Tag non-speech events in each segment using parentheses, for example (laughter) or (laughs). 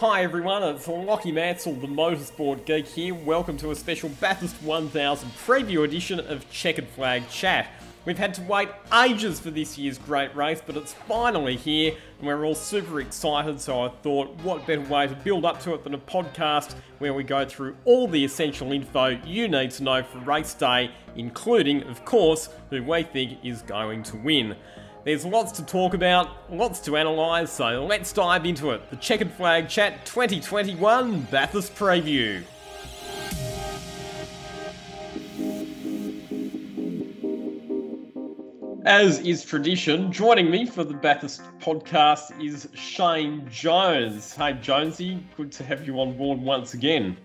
Hi everyone, it's Lockie Mansell, the Motorsport Geek here. Welcome to a special Bathurst 1000 preview edition of Checkered Flag Chat. We've had to wait ages for this year's great race, but it's finally here, and we're all super excited. So I thought, what better way to build up to it than a podcast where we go through all the essential info you need to know for race day, including, of course, who we think is going to win. There's lots to talk about, lots to analyse, so let's dive into it. The Checkered Flag Chat 2021 Bathurst Preview. As is tradition, joining me for the Bathurst podcast is Shane Jones. Hey, Jonesy, good to have you on board once again.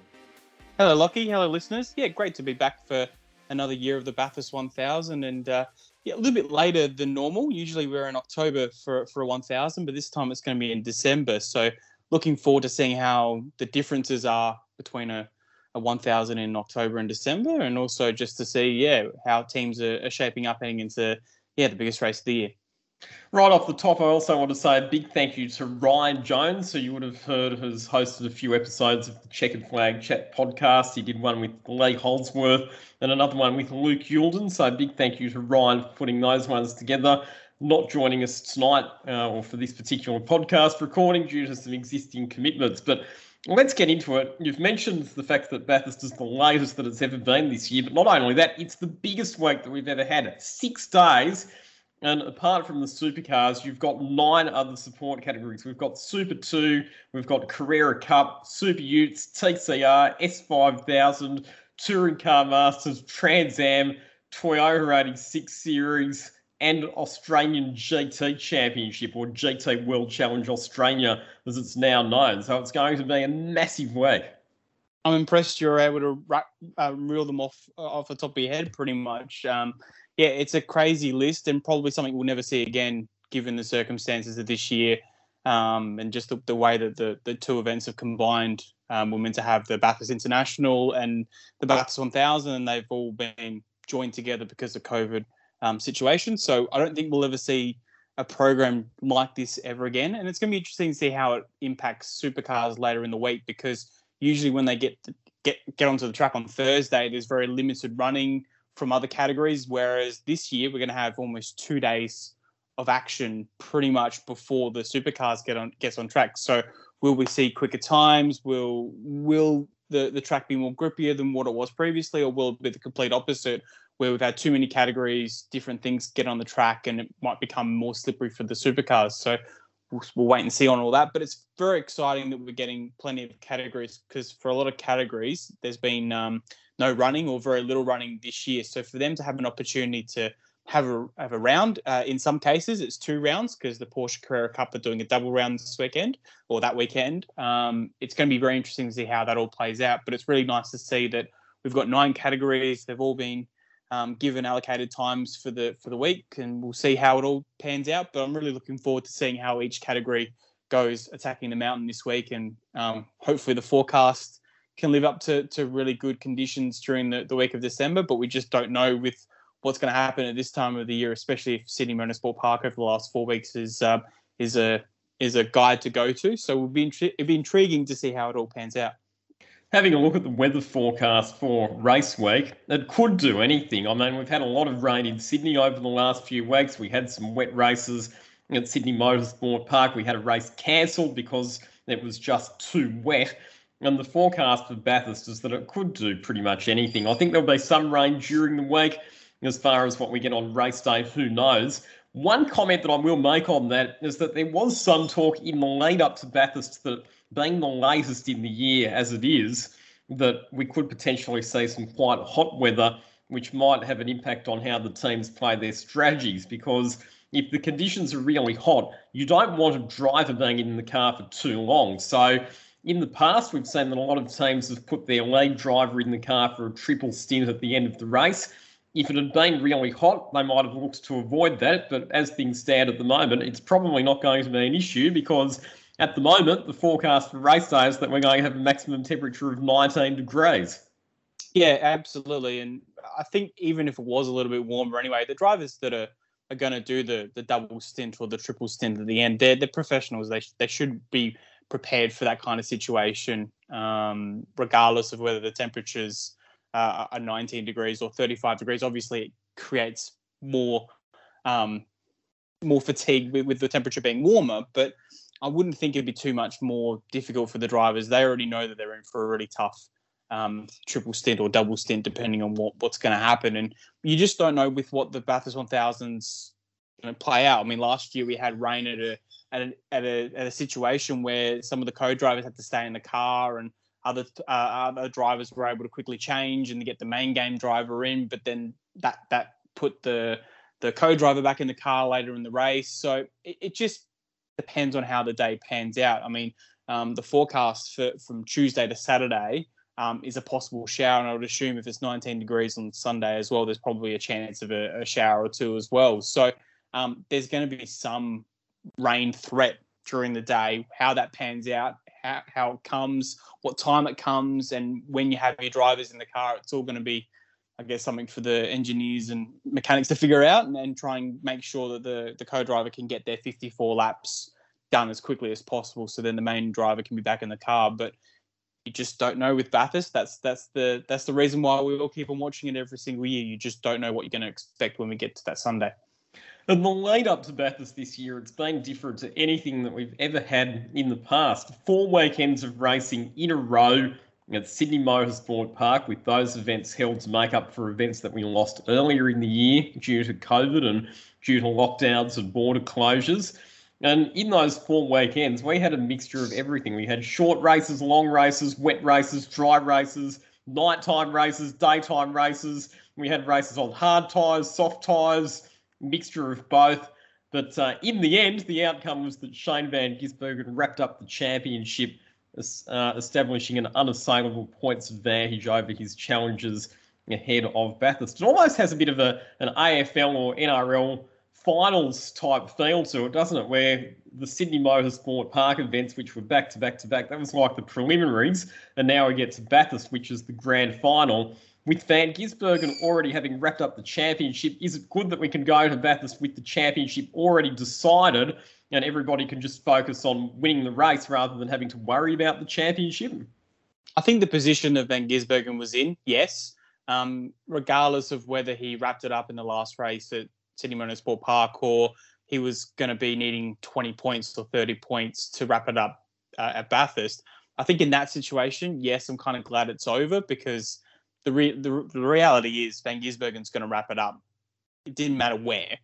Hello, Lockie. Hello, listeners. Yeah, great to be back for another year of the Bathurst 1000 and uh, yeah, a little bit later than normal. Usually we're in October for, for a 1000, but this time it's going to be in December. So looking forward to seeing how the differences are between a, a 1000 in October and December and also just to see, yeah, how teams are, are shaping up heading into yeah, the biggest race of the year. Right off the top, I also want to say a big thank you to Ryan Jones, who you would have heard has hosted a few episodes of the Checkered Flag Chat podcast. He did one with Lee Holdsworth and another one with Luke Youlden. So, a big thank you to Ryan for putting those ones together. Not joining us tonight uh, or for this particular podcast recording due to some existing commitments. But let's get into it. You've mentioned the fact that Bathurst is the latest that it's ever been this year, but not only that, it's the biggest week that we've ever had. Six days. And apart from the supercars, you've got nine other support categories. We've got Super 2, we've got Carrera Cup, Super Utes, TCR, S5000, Touring Car Masters, Trans Am, Toyota 86 Series, and Australian GT Championship or GT World Challenge Australia, as it's now known. So it's going to be a massive week. I'm impressed you're able to uh, reel them off off the top of your head, pretty much. Um, yeah, it's a crazy list and probably something we'll never see again, given the circumstances of this year um, and just the, the, way that the, the two events have combined. Um, we're meant to have the Bathurst International and the Bathurst 1000, and they've all been joined together because of COVID um, situation. So I don't think we'll ever see a program like this ever again. And it's going to be interesting to see how it impacts supercars later in the week because usually when they get get get onto the track on Thursday, there's very limited running from other categories. Whereas this year we're going to have almost two days of action pretty much before the supercars get on gets on track. So will we see quicker times? Will will the, the track be more grippier than what it was previously, or will it be the complete opposite, where we've had too many categories, different things get on the track, and it might become more slippery for the supercars. So we'll, we'll wait and see on all that. But it's very exciting that we're getting plenty of categories because for a lot of categories, there's been um, no running or very little running this year. So for them to have an opportunity to have a have a round. Uh, in some cases, it's two rounds because the Porsche Carrera Cup are doing a double round this weekend or that weekend. Um, it's going to be very interesting to see how that all plays out. But it's really nice to see that we've got nine categories. They've all been um, given allocated times for the for the week, and we'll see how it all pans out. But I'm really looking forward to seeing how each category goes attacking the mountain this week, and um, hopefully the forecast can live up to, to really good conditions during the, the week of December. But we just don't know with what's going to happen at this time of the year, especially if Sydney Motorsport Park over the last four weeks is uh, is a is a guide to go to. So it'll be, intri- it'll be intriguing to see how it all pans out having a look at the weather forecast for race week, it could do anything. I mean, we've had a lot of rain in Sydney over the last few weeks. We had some wet races at Sydney Motorsport Park. We had a race cancelled because it was just too wet. And the forecast for Bathurst is that it could do pretty much anything. I think there'll be some rain during the week. As far as what we get on race day, who knows? One comment that I will make on that is that there was some talk in the lead up to Bathurst that being the latest in the year as it is, that we could potentially see some quite hot weather, which might have an impact on how the teams play their strategies. Because if the conditions are really hot, you don't want a driver being in the car for too long. So in the past, we've seen that a lot of teams have put their lead driver in the car for a triple stint at the end of the race. If it had been really hot, they might have looked to avoid that. But as things stand at the moment, it's probably not going to be an issue because at the moment, the forecast for race day is that we're going to have a maximum temperature of 19 degrees. Yeah, absolutely. And I think even if it was a little bit warmer anyway, the drivers that are, are going to do the, the double stint or the triple stint at the end, they're, they're professionals. They, they should be prepared for that kind of situation, um, regardless of whether the temperatures uh, are 19 degrees or 35 degrees. Obviously, it creates more um, more fatigue with, with the temperature being warmer, but I wouldn't think it'd be too much more difficult for the drivers. They already know that they're in for a really tough um, triple stint or double stint, depending on what, what's going to happen. And you just don't know with what the Bathurst 1000s going to play out. I mean, last year we had rain at a, at a, at a, at a situation where some of the co-drivers had to stay in the car and other uh, other drivers were able to quickly change and get the main game driver in, but then that that put the the co-driver back in the car later in the race. So it, it just depends on how the day pans out. I mean, um, the forecast for from Tuesday to Saturday um, is a possible shower, and I would assume if it's 19 degrees on Sunday as well, there's probably a chance of a, a shower or two as well. So um, there's going to be some rain threat during the day. How that pans out, how, how it comes, what time it comes, and when you have your drivers in the car, it's all going to be, I guess, something for the engineers and mechanics to figure out and, and try and make sure that the, the co driver can get their 54 laps done as quickly as possible so then the main driver can be back in the car. But you just don't know with Bathurst. That's that's the that's the reason why we all keep on watching it every single year. You just don't know what you're going to expect when we get to that Sunday. And the lead up to Bathurst this year, it's been different to anything that we've ever had in the past. Four weekends of racing in a row at Sydney Motorsport Park, with those events held to make up for events that we lost earlier in the year due to COVID and due to lockdowns and border closures. And in those four weekends, we had a mixture of everything. We had short races, long races, wet races, dry races, nighttime races, daytime races. We had races on hard tyres, soft tyres, mixture of both. But uh, in the end, the outcome was that Shane Van Gisbergen wrapped up the championship, uh, establishing an unassailable points advantage over his challengers ahead of Bathurst. It almost has a bit of a an AFL or NRL finals type feel to it, doesn't it? Where the Sydney Motorsport Park events, which were back to back to back, that was like the preliminaries, and now we get to Bathurst, which is the grand final. With Van Gisbergen already having wrapped up the championship, is it good that we can go to Bathurst with the championship already decided and everybody can just focus on winning the race rather than having to worry about the championship? I think the position that Van Gisbergen was in, yes, um, regardless of whether he wrapped it up in the last race at Sydney Motorsport Park or he was going to be needing 20 points or 30 points to wrap it up uh, at Bathurst. I think in that situation, yes, I'm kind of glad it's over because the, re- the, the reality is Van Gisbergen's going to wrap it up. It didn't matter where,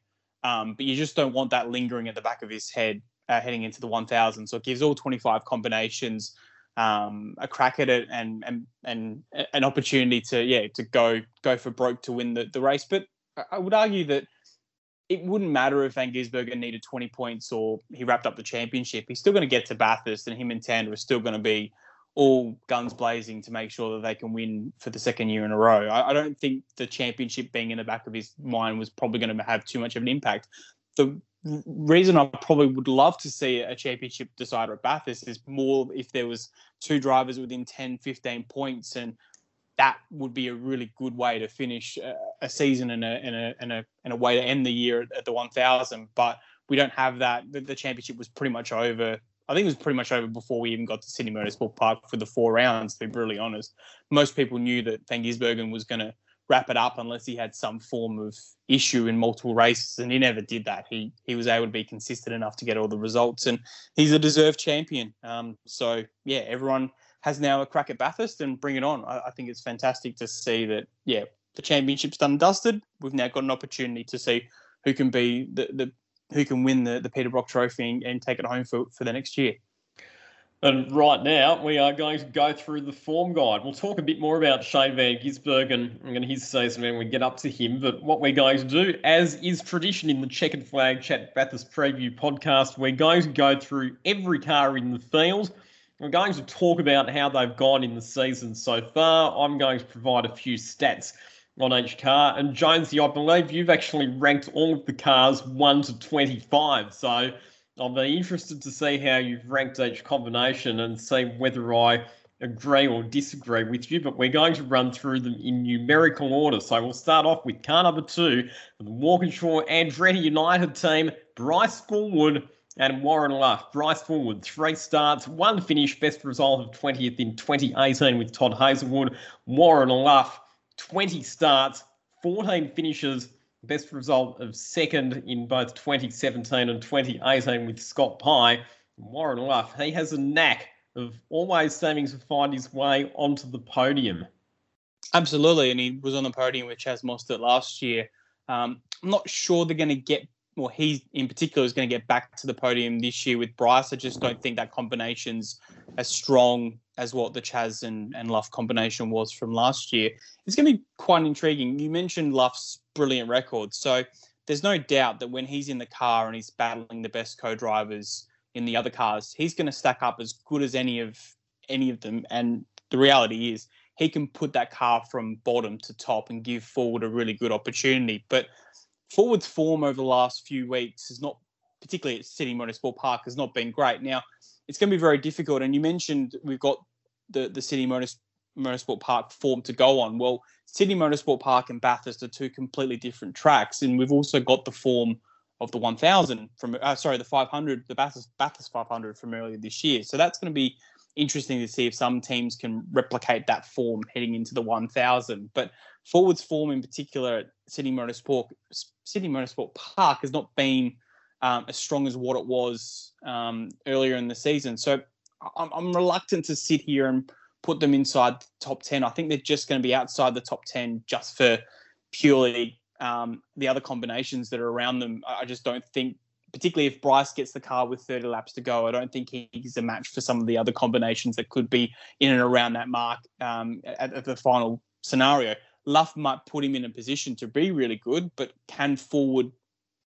um, but you just don't want that lingering at the back of his head uh, heading into the 1000. So it gives all 25 combinations um, a crack at it and and and an opportunity to yeah to go go for broke to win the, the race. But I would argue that it wouldn't matter if Van Gisbergen needed 20 points or he wrapped up the championship. He's still going to get to Bathurst, and him and Tander are still going to be all guns blazing to make sure that they can win for the second year in a row. I, I don't think the championship being in the back of his mind was probably going to have too much of an impact. The reason I probably would love to see a championship decider at Bathurst is more if there was two drivers within 10, 15 points and that would be a really good way to finish a, season and a, and, a, and, a, and a way to end the year at, the 1000. But we don't have that. The, championship was pretty much over. I think it was pretty much over before we even got to Sydney Motorsport Park for the four rounds, to be brutally honest. Most people knew that Van Gisbergen was going to wrap it up unless he had some form of issue in multiple races, and he never did that. He he was able to be consistent enough to get all the results, and he's a deserved champion. Um, so yeah, everyone – has now a crack at Bathurst and bring it on. I, I think it's fantastic to see that, yeah, the championship's done dusted. We've now got an opportunity to see who can be the, the who can win the, the Peter Brock Trophy and, and take it home for, for the next year. And right now, we are going to go through the form guide. We'll talk a bit more about Shane Van Gisbergen and his season when we get up to him. But what we're going to do, as is tradition in the Checkered Flag Chat Bathurst Preview podcast, we're going to go through every car in the field we're going to talk about how they've gone in the season so far. I'm going to provide a few stats on each car. And Jonesy, I believe you've actually ranked all of the cars 1 to 25. So I'll be interested to see how you've ranked each combination and see whether I agree or disagree with you. But we're going to run through them in numerical order. So we'll start off with car number two, the Walkinshaw Andretti United team, Bryce Fullwood and Warren Luff. Bryce Fullwood, three starts, one finish, best result of 20th in 2018 with Todd Hazelwood. Warren Luff, 20 starts, 14 finishes, best result of second in both 2017 and 2018 with Scott Pye. Warren Luff, he has a knack of always seeming to find his way onto the podium. Absolutely, and he was on the podium with Chaz Mostert last year. Um, I'm not sure they're going to get well, he in particular is going to get back to the podium this year with Bryce. I just don't think that combination's as strong as what the Chaz and, and Luff combination was from last year. It's going to be quite intriguing. You mentioned Luff's brilliant record. So there's no doubt that when he's in the car and he's battling the best co-drivers in the other cars, he's going to stack up as good as any of any of them. And the reality is he can put that car from bottom to top and give Fullwood a really good opportunity. But Fullwood's form over the last few weeks is not, particularly at Sydney Motorsport Park, has not been great. Now, it's going to be very difficult. And you mentioned we've got the, the Sydney Motorsport Park form to go on. Well, Sydney Motorsport Park and Bathurst are two completely different tracks. And we've also got the form of the 1000 from, uh, sorry, the 500, the Bathurst, Bathurst 500 from earlier this year. So that's going to be interesting to see if some teams can replicate that form heading into the 1000. But Fullwood's form in particular at Sydney Motorsport Sydney Motorsport Park has not been um, as strong as what it was um, earlier in the season. So I'm, I'm, reluctant to sit here and put them inside the top 10. I think they're just going to be outside the top 10 just for purely um, the other combinations that are around them. I just don't think particularly if Bryce gets the car with 30 laps to go, I don't think he's a match for some of the other combinations that could be in and around that mark um, at, at, the final scenario. Luff might put him in a position to be really good, but can Fullwood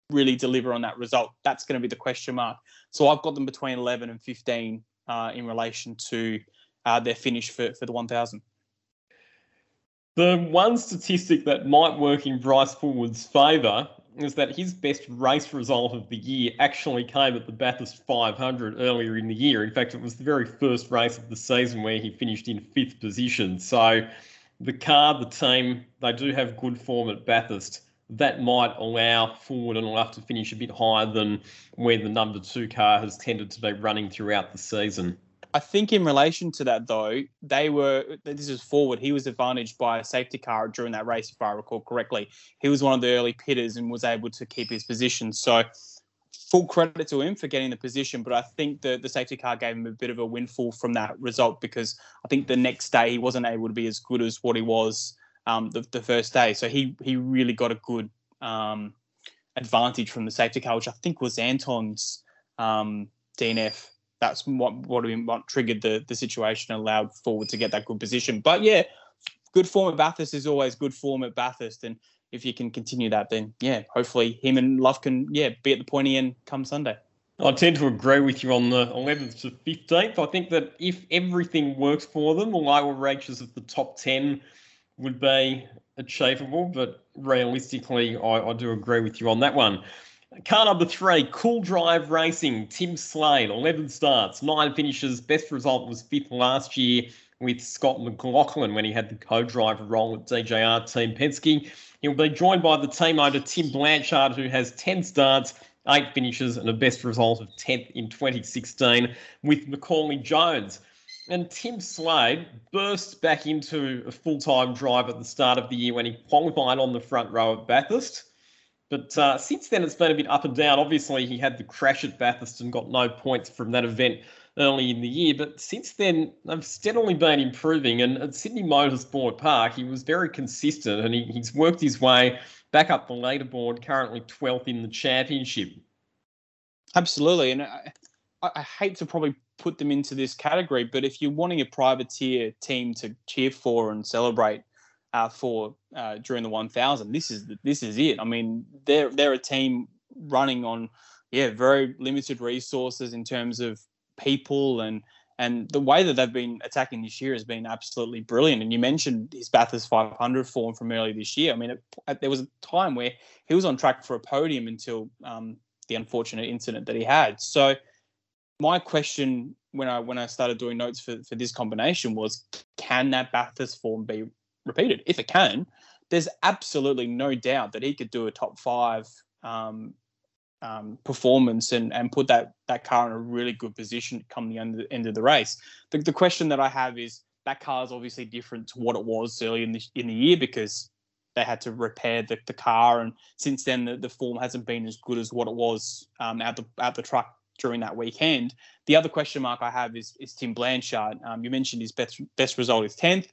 really deliver on that result? That's going to be the question mark. So I've got them between 11 and 15 uh, in relation to uh, their finish for, for the 1000. The one statistic that might work in Bryce Fullwood's favour is that his best race result of the year actually came at the Bathurst 500 earlier in the year. In fact, it was the very first race of the season where he finished in fifth position. So the car, the team, they do have good form at Bathurst. That might allow Fullwood and Luff to finish a bit higher than where the number two car has tended to be running throughout the season. I think in relation to that though, they were this is Fullwood. He was advantaged by a safety car during that race, if I recall correctly. He was one of the early pitters and was able to keep his position. So full credit to him for getting the position, but I think the the safety car gave him a bit of a windfall from that result because I think the next day he wasn't able to be as good as what he was um, the, the first day. So he he really got a good um, advantage from the safety car, which I think was Anton's um, DNF that's what what, what triggered the the situation and allowed Fullwood to get that good position. But yeah, good form at Bathurst is always good form at Bathurst, and if you can continue that, then yeah, hopefully him and Luff can yeah be at the pointy end come Sunday. I tend to agree with you on the 11th to 15th. I think that if everything works for them, the lower ranges of the top 10 would be achievable, but realistically, I, I do agree with you on that one. Car number three, Cool Drive Racing, Tim Slade, 11 starts, nine finishes. Best result was fifth last year with Scott McLaughlin when he had the co-driver role at DJR Team Penske. He'll be joined by the team owner Tim Blanchard, who has 10 starts, eight finishes, and a best result of 10th in 2016 with Macaulay Jones. And Tim Slade burst back into a full-time drive at the start of the year when he qualified on the front row at Bathurst. But uh, since then, it's been a bit up and down. Obviously, he had the crash at Bathurst and got no points from that event early in the year. But since then, they've steadily been improving. And at Sydney Motorsport Park, he was very consistent and he, he's worked his way back up the leaderboard, currently 12th in the championship. Absolutely. And I, I hate to probably put them into this category, but if you're wanting a privateer team to cheer for and celebrate, uh, for uh, during the 1000. This is this is it. I mean, they're they're a team running on yeah very limited resources in terms of people and and the way that they've been attacking this year has been absolutely brilliant. And you mentioned his Bathurst 500 form from earlier this year. I mean, it, there was a time where he was on track for a podium until um, the unfortunate incident that he had. So my question when I when I started doing notes for, for this combination was, can that Bathurst form be repeated. If it can, there's absolutely no doubt that he could do a top five um, um, performance and, and put that that car in a really good position to come the end, end of the race. The, the question that I have is that car is obviously different to what it was early in the in the year because they had to repair the, the car, and since then the, the form hasn't been as good as what it was um, at the at the truck during that weekend. The other question mark I have is is Tim Blanchard. Um, you mentioned his best best result is tenth.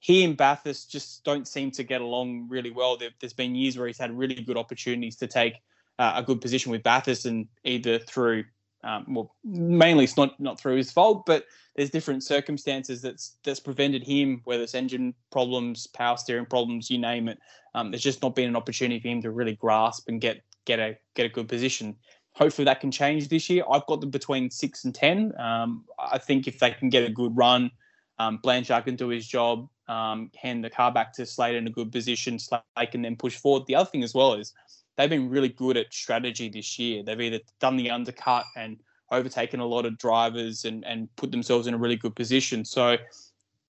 He and Bathurst just don't seem to get along really well. There, has been years where he's had really good opportunities to take uh, a good position with Bathurst, and either through um, well, mainly it's not not through his fault, but there's different circumstances that's that's prevented him, whether it's engine problems, power steering problems, you name it. Um, there's just not been an opportunity for him to really grasp and get get a get a good position. Hopefully that can change this year. I've got them between six and ten. Um, I think if they can get a good run, um, Blanchard can do his job, um, hand the car back to Slade in a good position. Slade can then push forward. The other thing as well is they've been really good at strategy this year. They've either done the undercut and overtaken a lot of drivers and, and put themselves in a really good position. So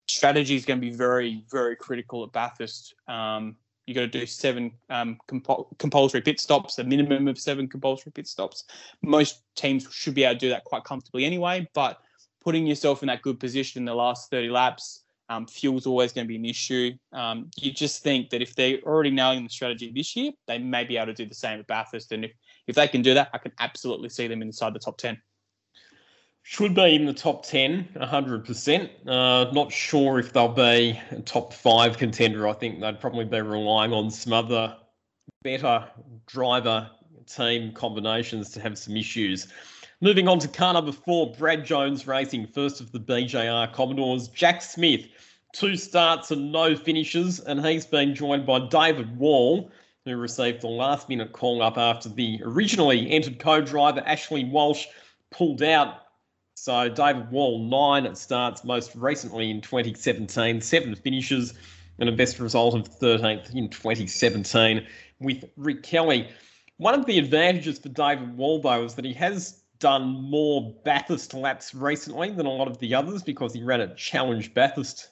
strategy is going to be very, very critical at Bathurst. Um, you got to do seven um, compulsory pit stops, a minimum of seven compulsory pit stops. Most teams should be able to do that quite comfortably anyway, but putting yourself in that good position in the last 30 laps um, fuel's always going to be an issue. Um, you just think that if they're already nailing the strategy this year, they may be able to do the same at Bathurst. And if, if they can do that, I can absolutely see them inside the top 10. Should be in the top 10, 100%. Uh, not sure if they'll be a top five contender. I think they'd probably be relying on some other better driver team combinations to have some issues. Moving on to car number four, Brad Jones Racing, first of the BJR Commodores. Jack Smith, two starts and no finishes, and he's been joined by David Wall, who received the last minute call up after the originally entered co driver Ashley Walsh pulled out. So David Wall, nine starts most recently in 2017, seven finishes, and a best result of 13th in 2017 with Rick Kelly. One of the advantages for David Wall, though, is that he has done more Bathurst laps recently than a lot of the others because he ran a Challenge Bathurst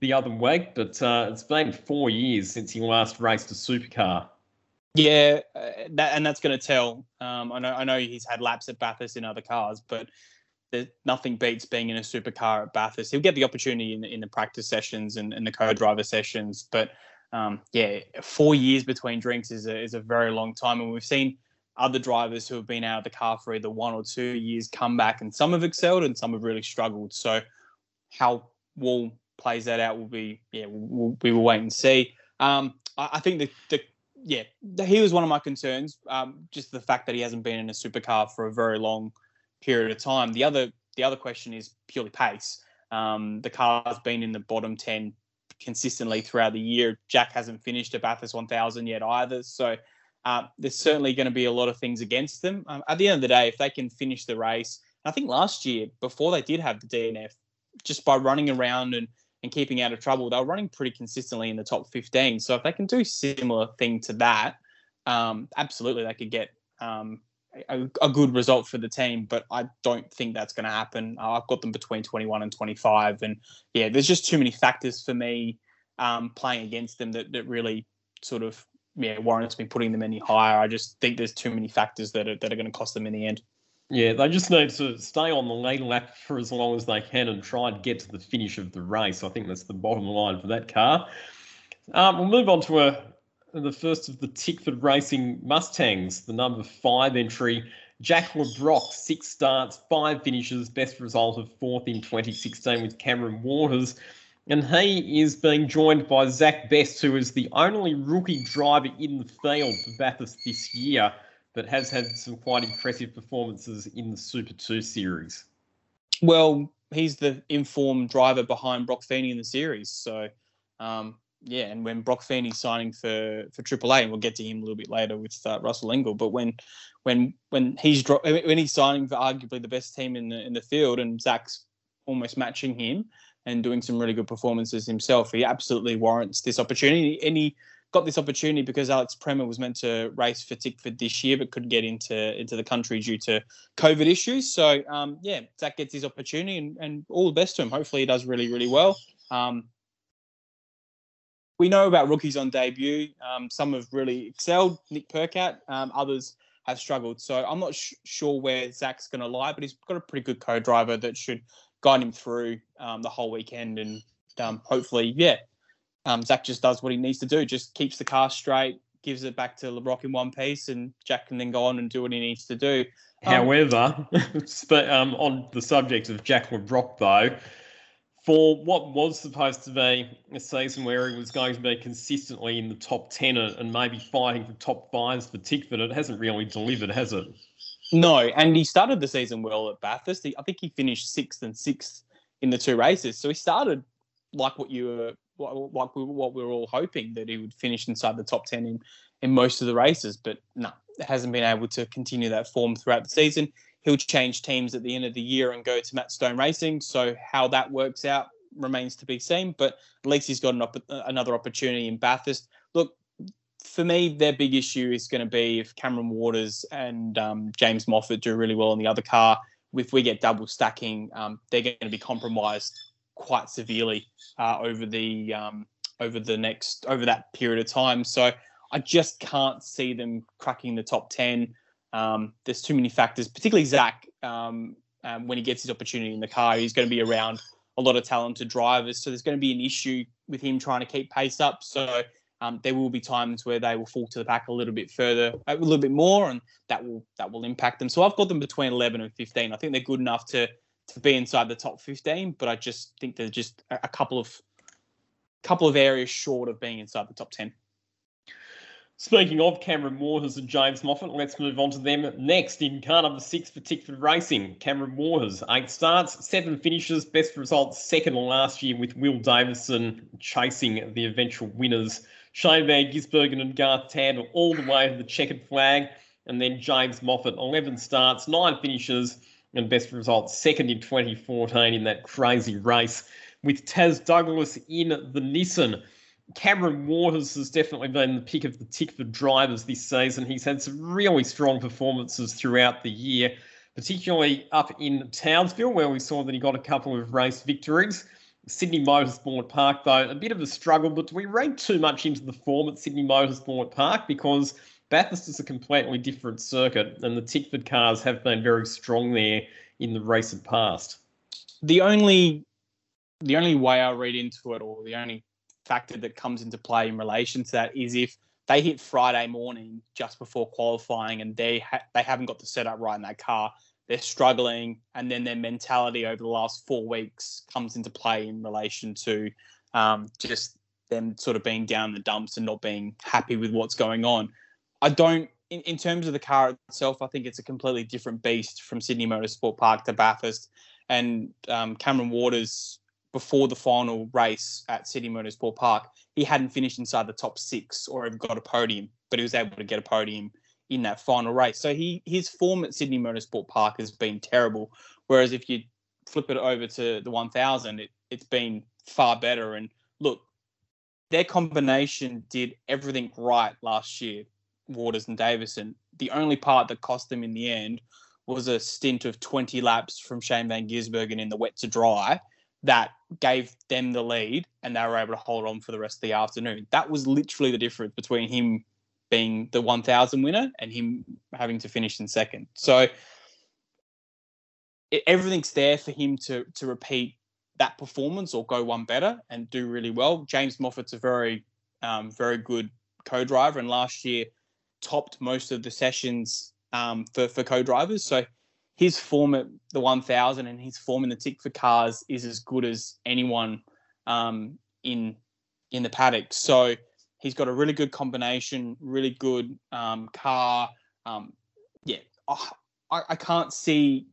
the other week. But uh, it's been four years since he last raced a supercar. Yeah, uh, that, and that's going to tell. Um, I know, I know he's had laps at Bathurst in other cars, but nothing beats being in a supercar at Bathurst. He'll get the opportunity in the, in the practice sessions and, and the co-driver sessions, but um, yeah, four years between drinks is a, is a very long time, and we've seen other drivers who have been out of the car for either one or two years come back, and some have excelled and some have really struggled. So, how Wall plays that out will be, yeah, we'll, we will wait and see. Um, I, I, think the, the yeah, he was one of my concerns. Um, just the fact that he hasn't been in a supercar for a very long period of time. The other the other question is purely pace. Um, the car's been in the bottom ten consistently throughout the year. Jack hasn't finished a Bathurst 1000 yet either, so uh, there's certainly going to be a lot of things against them. Um, at the end of the day, if they can finish the race, I think last year, before they did have the DNF, just by running around and, and keeping out of trouble, they were running pretty consistently in the top 15. So if they can do similar thing to that, um, absolutely they could get um, a, a, good result for the team. But I don't think that's going to happen. Uh, I've got them between 21 and 25, and yeah, there's just too many factors for me um, playing against them that that really sort of yeah warrants me putting them any higher. I just think there's too many factors that are that are going to cost them in the end. Yeah, they just need to stay on the lead lap for as long as they can and try and get to the finish of the race. I think that's the bottom line for that car. Um, we'll move on to a, the first of the Tickford Racing Mustangs, the number five entry. Jack Le Brocq, six starts, five finishes, best result of fourth in 2016 with Cameron Waters. And he is being joined by Zach Bates, who is the only rookie driver in the field for Bathurst this year, but has had some quite impressive performances in the Super 2 series. Well, he's the informed driver behind Broc Feeney in the series. So, um, yeah, and when Broc Feeney's signing for for Triple Eight, and we'll get to him a little bit later with uh, Russell Ingall, but when when when he's dro- when he's signing for arguably the best team in the in the field, and Zach's almost matching him, and doing some really good performances himself. He absolutely warrants this opportunity. And he got this opportunity because Alex Premat was meant to race for Tickford this year, but couldn't get into into the country due to COVID issues. So um, yeah, Zach gets his opportunity, and, and all the best to him. Hopefully, he does really really well. Um, we know about rookies on debut. Um, some have really excelled. Nick Percat. Um, others have struggled. So I'm not sh- sure where Zach's going to lie, but he's got a pretty good co-driver that should guide him through um, the whole weekend, and um, hopefully, yeah, um, Zach just does what he needs to do, just keeps the car straight, gives it back to Le Brocq in one piece, and Jack can then go on and do what he needs to do. Um, However, (laughs) um, on the subject of Jack Le Brocq, though, for what was supposed to be a season where he was going to be consistently in the top 10 and maybe fighting for top fives for Tickford, it hasn't really delivered, has it? No, and he started the season well at Bathurst. I think he finished sixth and sixth in the two races. So he started like what you were, like what we were all hoping that he would finish inside the top 10 in, in most of the races. But no, hasn't been able to continue that form throughout the season he'll change teams at the end of the year and go to Matt Stone Racing. So how that works out remains to be seen. But at least he's got an op- another opportunity in Bathurst. For me, their big issue is going to be if Cameron Waters and um, James Moffat do really well in the other car. If we get double stacking, um, they're going to be compromised quite severely uh, over the um, over the next over that period of time. So I just can't see them cracking the top ten. Um, there's too many factors, particularly Zach. Um, um, when he gets his opportunity in the car, he's going to be around a lot of talented drivers. So there's going to be an issue with him trying to keep pace up. So um, there will be times where they will fall to the pack a little bit further, a little bit more, and that will that will impact them. So I've got them between 11 and 15. I think they're good enough to to be inside the top 15, but I just think they're just a, couple of couple of areas short of being inside the top 10. Speaking of Cameron Waters and James Moffat, let's move on to them next in car number six for Tickford Racing. Cameron Waters, eight starts, seven finishes, best results second last year with Will Davison chasing the eventual winners. Shane Van Gisbergen and Garth Tander all the way to the checkered flag. And then James Moffat, 11 starts, nine finishes, and best results second in 2014 in that crazy race with Taz Douglas in the Nissan. Cameron Waters has definitely been the pick of the Tickford drivers this season. He's had some really strong performances throughout the year, particularly up in Townsville, where we saw that he got a couple of race victories. Sydney Motorsport Park, though, a bit of a struggle, but do we read too much into the form at Sydney Motorsport Park? Because Bathurst is a completely different circuit, and the Tickford cars have been very strong there in the recent past. The only the only way I read into it, or the only factor that comes into play in relation to that is if they hit Friday morning just before qualifying and they ha- they haven't got the setup right in that car, they're struggling, and then their mentality over the last four weeks comes into play in relation to um, just them sort of being down the dumps and not being happy with what's going on. I don't. In, in terms of the car itself, I think it's a completely different beast from Sydney Motorsport Park to Bathurst. And um, Cameron Waters before the final race at Sydney Motorsport Park, he hadn't finished inside the top six or even got a podium, but he was able to get a podium in that final race. So he his form at Sydney Motorsport Park has been terrible. Whereas if you flip it over to the 1000, it, it's been far better. And look, their combination did everything right last year, Waters and Davison. The only part that cost them in the end was a stint of 20 laps from Shane Van Gisbergen in the wet to dry that gave them the lead and they were able to hold on for the rest of the afternoon. That was literally the difference between him being the 1000 winner and him having to finish in second. So it, everything's there for him to to repeat that performance or go one better and do really well. James Moffat's a very um, very good co-driver and last year topped most of the sessions um, for for co-drivers. So his form at the 1000 and his form in the Tickford cars is as good as anyone um, in in the paddock. So he's got a really good combination, really good um, car. Um, yeah, oh, I, I, can't see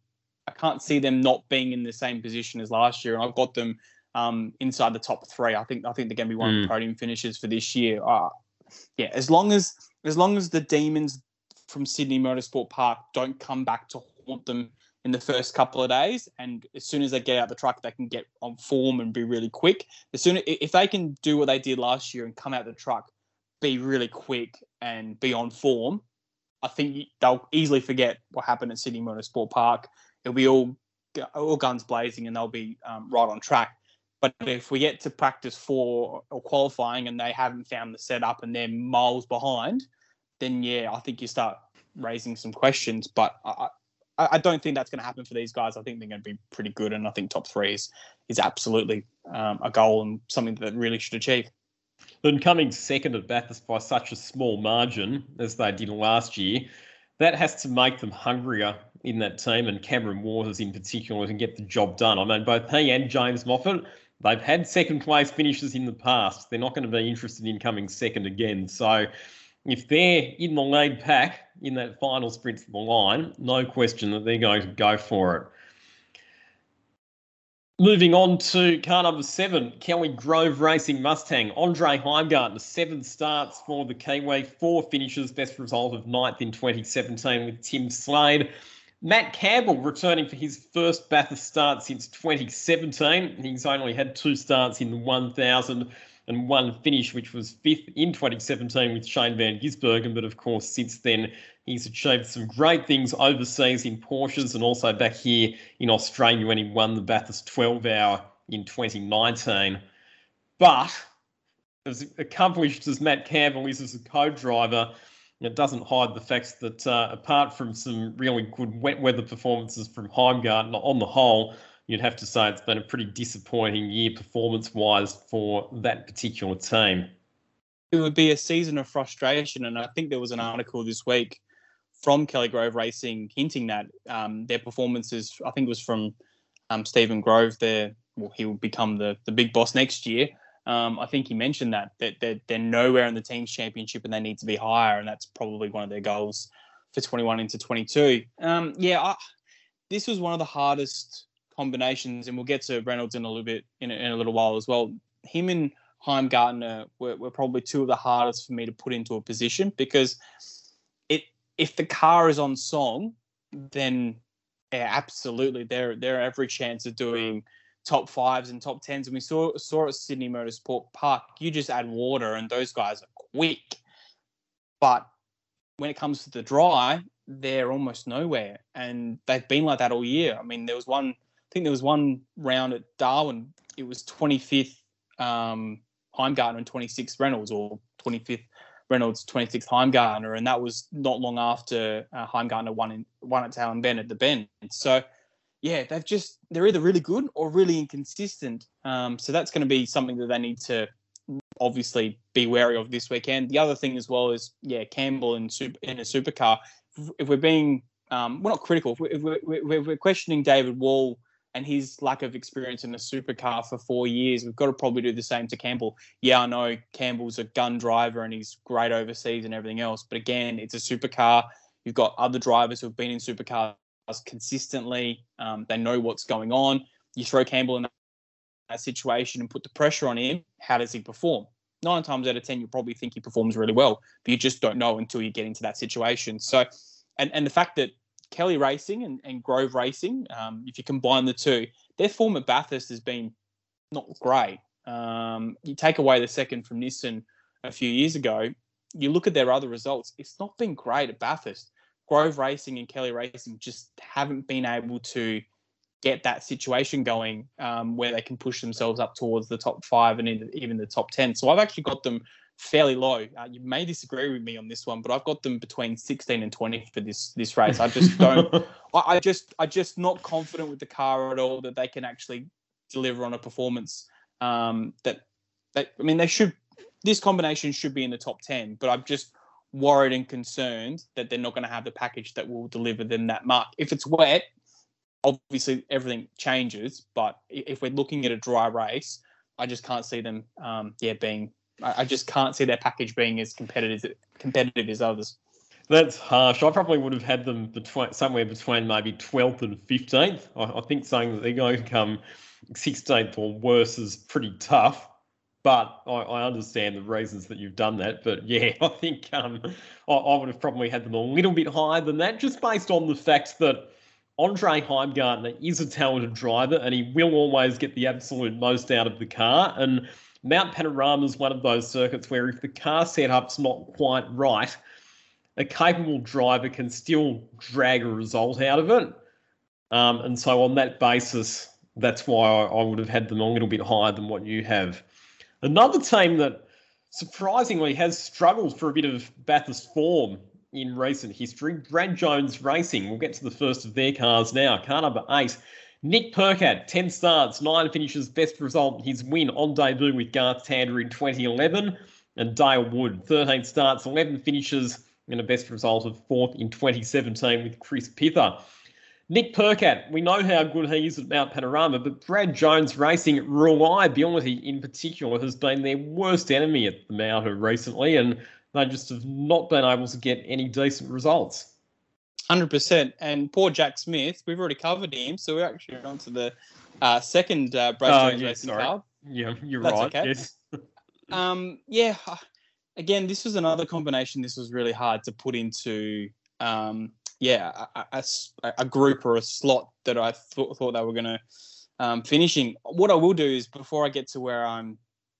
I can't see them not being in the same position as last year, and I've got them um, inside the top three. I think I think they're going to be one mm. of the hmm. podium finishes for this year. Uh, yeah, as long as as long as the demons from Sydney Motorsport Park don't come back to haunt them in the first couple of days. And as soon as they get out the truck, they can get on form and be really quick. As soon if they can do what they did last year and come out the truck, be really quick and be on form, I think they'll easily forget what happened at Sydney Motorsport Park. It'll be all all guns blazing and they'll be um, right on track. But if we get to practice four or qualifying and they haven't found the setup and they're miles behind, then yeah, I think you start raising some questions. But I don't think that's going to happen for these guys. I think they're going to be pretty good, and I think top three is is absolutely um, a goal and something that really should achieve. Then coming second at Bathurst by such a small margin as they did last year, that has to make them hungrier in that team, and Cameron Waters in particular to get the job done. I mean, both he and James Moffat, they've had second place finishes in the past. They're not going to be interested in coming second again. So if they're in the lead pack in that final sprint to the line, no question that they're going to go for it. Moving on to car number seven, Kelly Grove Racing Mustang. Andre Heimgartner, seven starts for the Kiwi, four finishes, best result of ninth in 2017 with Tim Slade. Matt Campbell returning for his first Bathurst start since 2017. He's only had two starts in the 1000 and one finish, which was fifth in 2017 with Shane Van Gisbergen. But of course, since then, he's achieved some great things overseas in Porsches and also back here in Australia when he won the Bathurst 12 hour in 2019. But as accomplished as Matt Campbell is as a co driver, it doesn't hide the fact that uh, apart from some really good wet weather performances from Heimgartner on the whole, you'd have to say it's been a pretty disappointing year performance wise for that particular team. It would be a season of frustration, and I think there was an article this week from Kelly Grove Racing hinting that um, their performances, I think it was from um, Stephen Grove, there, well, he will become the, the big boss next year. Um, I think he mentioned that, that they're, they're nowhere in the team's championship and they need to be higher, and that's probably one of their goals for 21 into 22. Um, yeah, I, this was one of the hardest combinations, and we'll get to Reynolds in a little bit in a, in a little while as well. Him and Heimgartner were, were probably two of the hardest for me to put into a position because it if the car is on song, then yeah, absolutely they're every chance of doing top fives and top tens. And we saw saw at Sydney Motorsport Park, you just add water and those guys are quick. But when it comes to the dry, they're almost nowhere. And they've been like that all year. I mean, there was one think there was one round at Darwin. It was 25th um, Heimgartner and 26th Reynolds, or 25th Reynolds, 26th Heimgartner, and that was not long after uh, Heimgartner won in won at Tailem Bend at the Bend. So, yeah, they've just they're either really good or really inconsistent. Um, so that's going to be something that they need to obviously be wary of this weekend. The other thing as well is yeah, Campbell in super in a supercar. If we're being um, we're not critical. If we're, if we're, we're questioning David Wall and his lack of experience in a supercar for four years, we've got to probably do the same to Campbell. Yeah, I know Campbell's a gun driver and he's great overseas and everything else, but again, it's a supercar. You've got other drivers who've been in supercars consistently. Um, they know what's going on. You throw Campbell in that situation and put the pressure on him. How does he perform? Nine times out of ten, you probably think he performs really well, but you just don't know until you get into that situation. So, and and the fact that Kelly Racing and, and Grove Racing, um, if you combine the two, their form at Bathurst has been not great. Um, you take away the second from Nissan a few years ago, you look at their other results, it's not been great at Bathurst. Grove Racing and Kelly Racing just haven't been able to get that situation going um, where they can push themselves up towards the top five and even the top 10. So I've actually got them fairly low. Uh, you may disagree with me on this one, but I've got them between 16 and 20 for this this race. I just don't. (laughs) I, I, just I just not confident with the car at all that they can actually deliver on a performance um, that that I mean they should. This combination should be in the top 10, but I'm just worried and concerned that they're not going to have the package that will deliver them that mark. If it's wet, obviously everything changes. But if we're looking at a dry race, I just can't see them, um, yeah, being I, just can't see their package being as competitive competitive as others. That's harsh. I probably would have had them between somewhere between maybe 12th and 15th. I, I think saying that they're going to come 16th or worse is pretty tough. But I, I, understand the reasons that you've done that. But yeah, (laughs) I think um, I, I, would have probably had them a little bit higher than that, just based on the fact that Andre Heimgartner is a talented driver and he will always get the absolute most out of the car. And Mount Panorama is one of those circuits where if the car setup's not quite right, a capable driver can still drag a result out of it. Um, and so on that basis, that's why I, I would have had them a little bit higher than what you have. Another team that surprisingly has struggled for a bit of Bathurst form in recent history. Brad Jones Racing, we'll get to the first of their cars now. Car number eight, Nick Percat, 10 starts, 9 finishes, best result, his win on debut with Garth Tander in 2011. And Dale Wood, 13 starts, 11 finishes, and a best result of fourth in 2017 with Chris Pither. Nick Percat, we know how good he is at Mount Panorama, but Brad Jones Racing reliability in particular has been their worst enemy at the Mount recently, and they just have not been able to get any decent results. Hundred percent. And poor Jack Smith, we've already covered him, so we're actually on to the uh, second uh, Brad uh, yeah, Racing sorry. car. Yeah, you're That's right. Okay. Yes. (laughs) um, yeah. (sighs) Again, this was another combination. This was really hard to put into um, yeah, a, a, a, group or a slot that I thought, thought they were going to um, finishing. What I will do is before I get to where I'm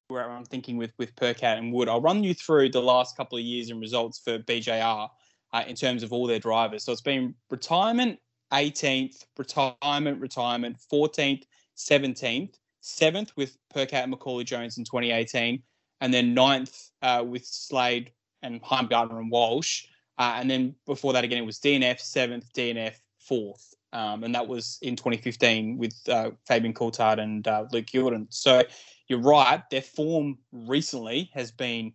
where I'm thinking with with Percat and Wood, I'll run you through the last couple of years and results for BJR uh, in terms of all their drivers. So it's been retirement, 18th, retirement, retirement, 14th, 17th, 7th with Percat and Macaulay Jones in 2018, and then 9th uh, with Slade and Heimgartner and Walsh. Uh, and then before that, again, it was DNF seventh, DNF fourth. Um, and that was in 2015 with uh, Fabian Coulthard and uh, Luke Youlden. So you're right, their form recently has been,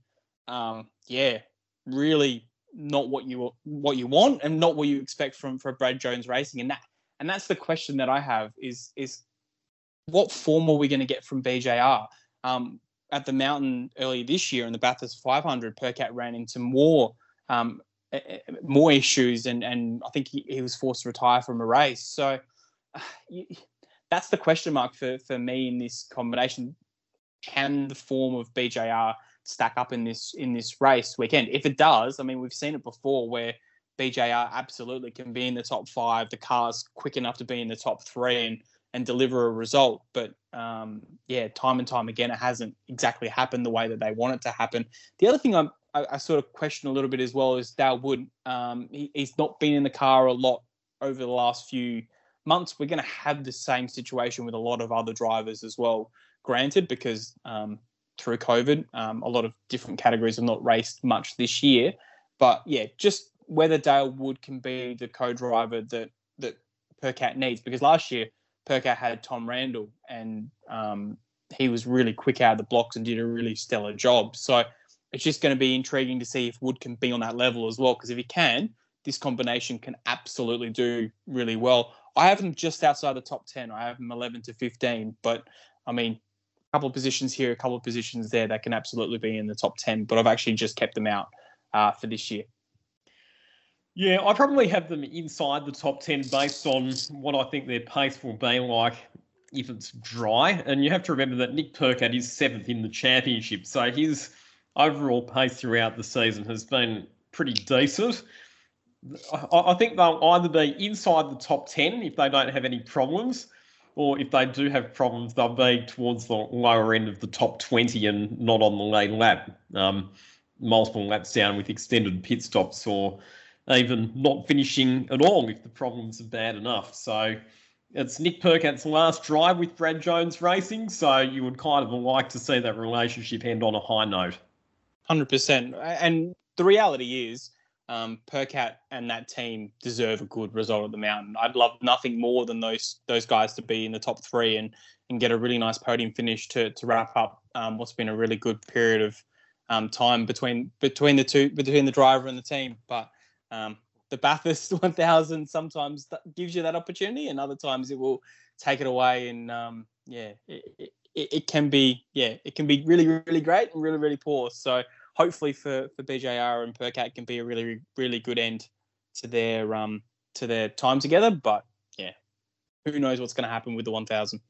um, yeah, really not what you what you want and not what you expect from from Brad Jones Racing. And that and that's the question that I have is is what form are we going to get from BJR? Um, at the mountain earlier this year in the Bathurst 500, Percat ran into more um, more issues, and and I think he, he was forced to retire from a race. So (sighs) uh, that's the question mark for for me in this combination. Can the form of BJR stack up in this in this race weekend? If it does, I mean we've seen it before where BJR absolutely can be in the top five. The car's quick enough to be in the top three and and deliver a result. But um, yeah, time and time again, it hasn't exactly happened the way that they want it to happen. The other thing I'm I, sort of question a little bit as well is Dale Wood. Um, he, he's not been in the car a lot over the last few months. We're going to have the same situation with a lot of other drivers as well. Granted, because um, through COVID, um, a lot of different categories have not raced much this year. But yeah, just whether Dale Wood can be the co-driver that that Percat needs, because last year Percat had Tom Randall and um, he was really quick out of the blocks and did a really stellar job. So it's just going to be intriguing to see if Wood can be on that level as well. Because if he can, this combination can absolutely do really well. I have them just outside the top 10. I have them 11 to 15. But I mean, couple of positions here, a couple of positions there that can absolutely be in the top 10. But I've actually just kept them out uh, for this year. Yeah, I probably have them inside the top 10 based on what I think their pace will be like if it's dry. And you have to remember that Nick Percat is seventh in the championship. So his overall pace throughout the season has been pretty decent. I, think they'll either be inside the top 10 if they don't have any problems, or if they do have problems, they'll be towards the lower end of the top 20 and not on the lead lap. Um, multiple laps down with extended pit stops, or even not finishing at all if the problems are bad enough. So it's Nick Percat's last drive with Brad Jones Racing, so you would kind of like to see that relationship end on a high note. Hundred percent. And the reality is, um, Percat and that team deserve a good result at the mountain. I'd love nothing more than those those guys to be in the top three and and get a really nice podium finish to to wrap up um, what's been a really good period of um, time between between the two between the driver and the team. But um, the Bathurst (laughs) 1000 sometimes gives you that opportunity, and other times it will take it away. And um, yeah, it, it, it, can be yeah, it can be really really great and really really poor. So hopefully for for BJR and Percat can be a really really good end to their um to their time together. But yeah, who knows what's going to happen with the 1000.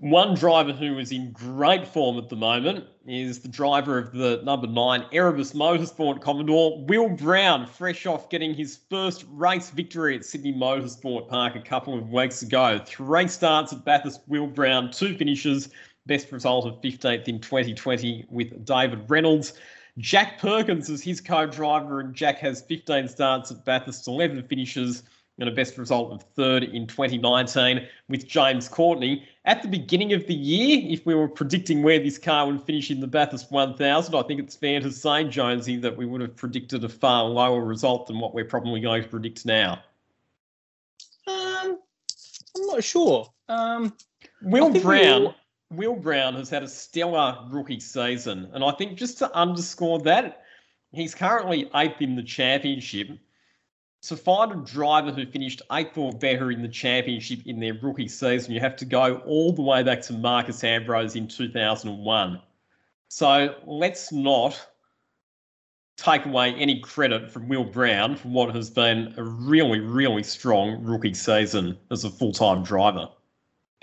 One driver who is in great form at the moment is the driver of the number nine Erebus Motorsport Commodore, Will Brown, fresh off getting his first race victory at Sydney Motorsport Park a couple of weeks ago. Three starts at Bathurst, Will Brown, two finishes, Best result of 15th in 2020 with David Reynolds. Jack Perkins is his co-driver, and Jack has 15 starts at Bathurst, 11 finishes, and a best result of third in 2019 with James Courtney. At the beginning of the year, if we were predicting where this car would finish in the Bathurst 1000, I think it's fair to say, Jonesy, that we would have predicted a far lower result than what we're probably going to predict now. Um, I'm not sure. Um, Will Brown. Will... Will Brown has had a stellar rookie season, and I think just to underscore that, he's currently eighth in the championship to find a driver who finished eighth or better in the championship in their rookie season, you have to go all the way back to Marcos Ambrose in 2001. So let's not take away any credit from Will Brown for what has been a really, really strong rookie season as a full time driver.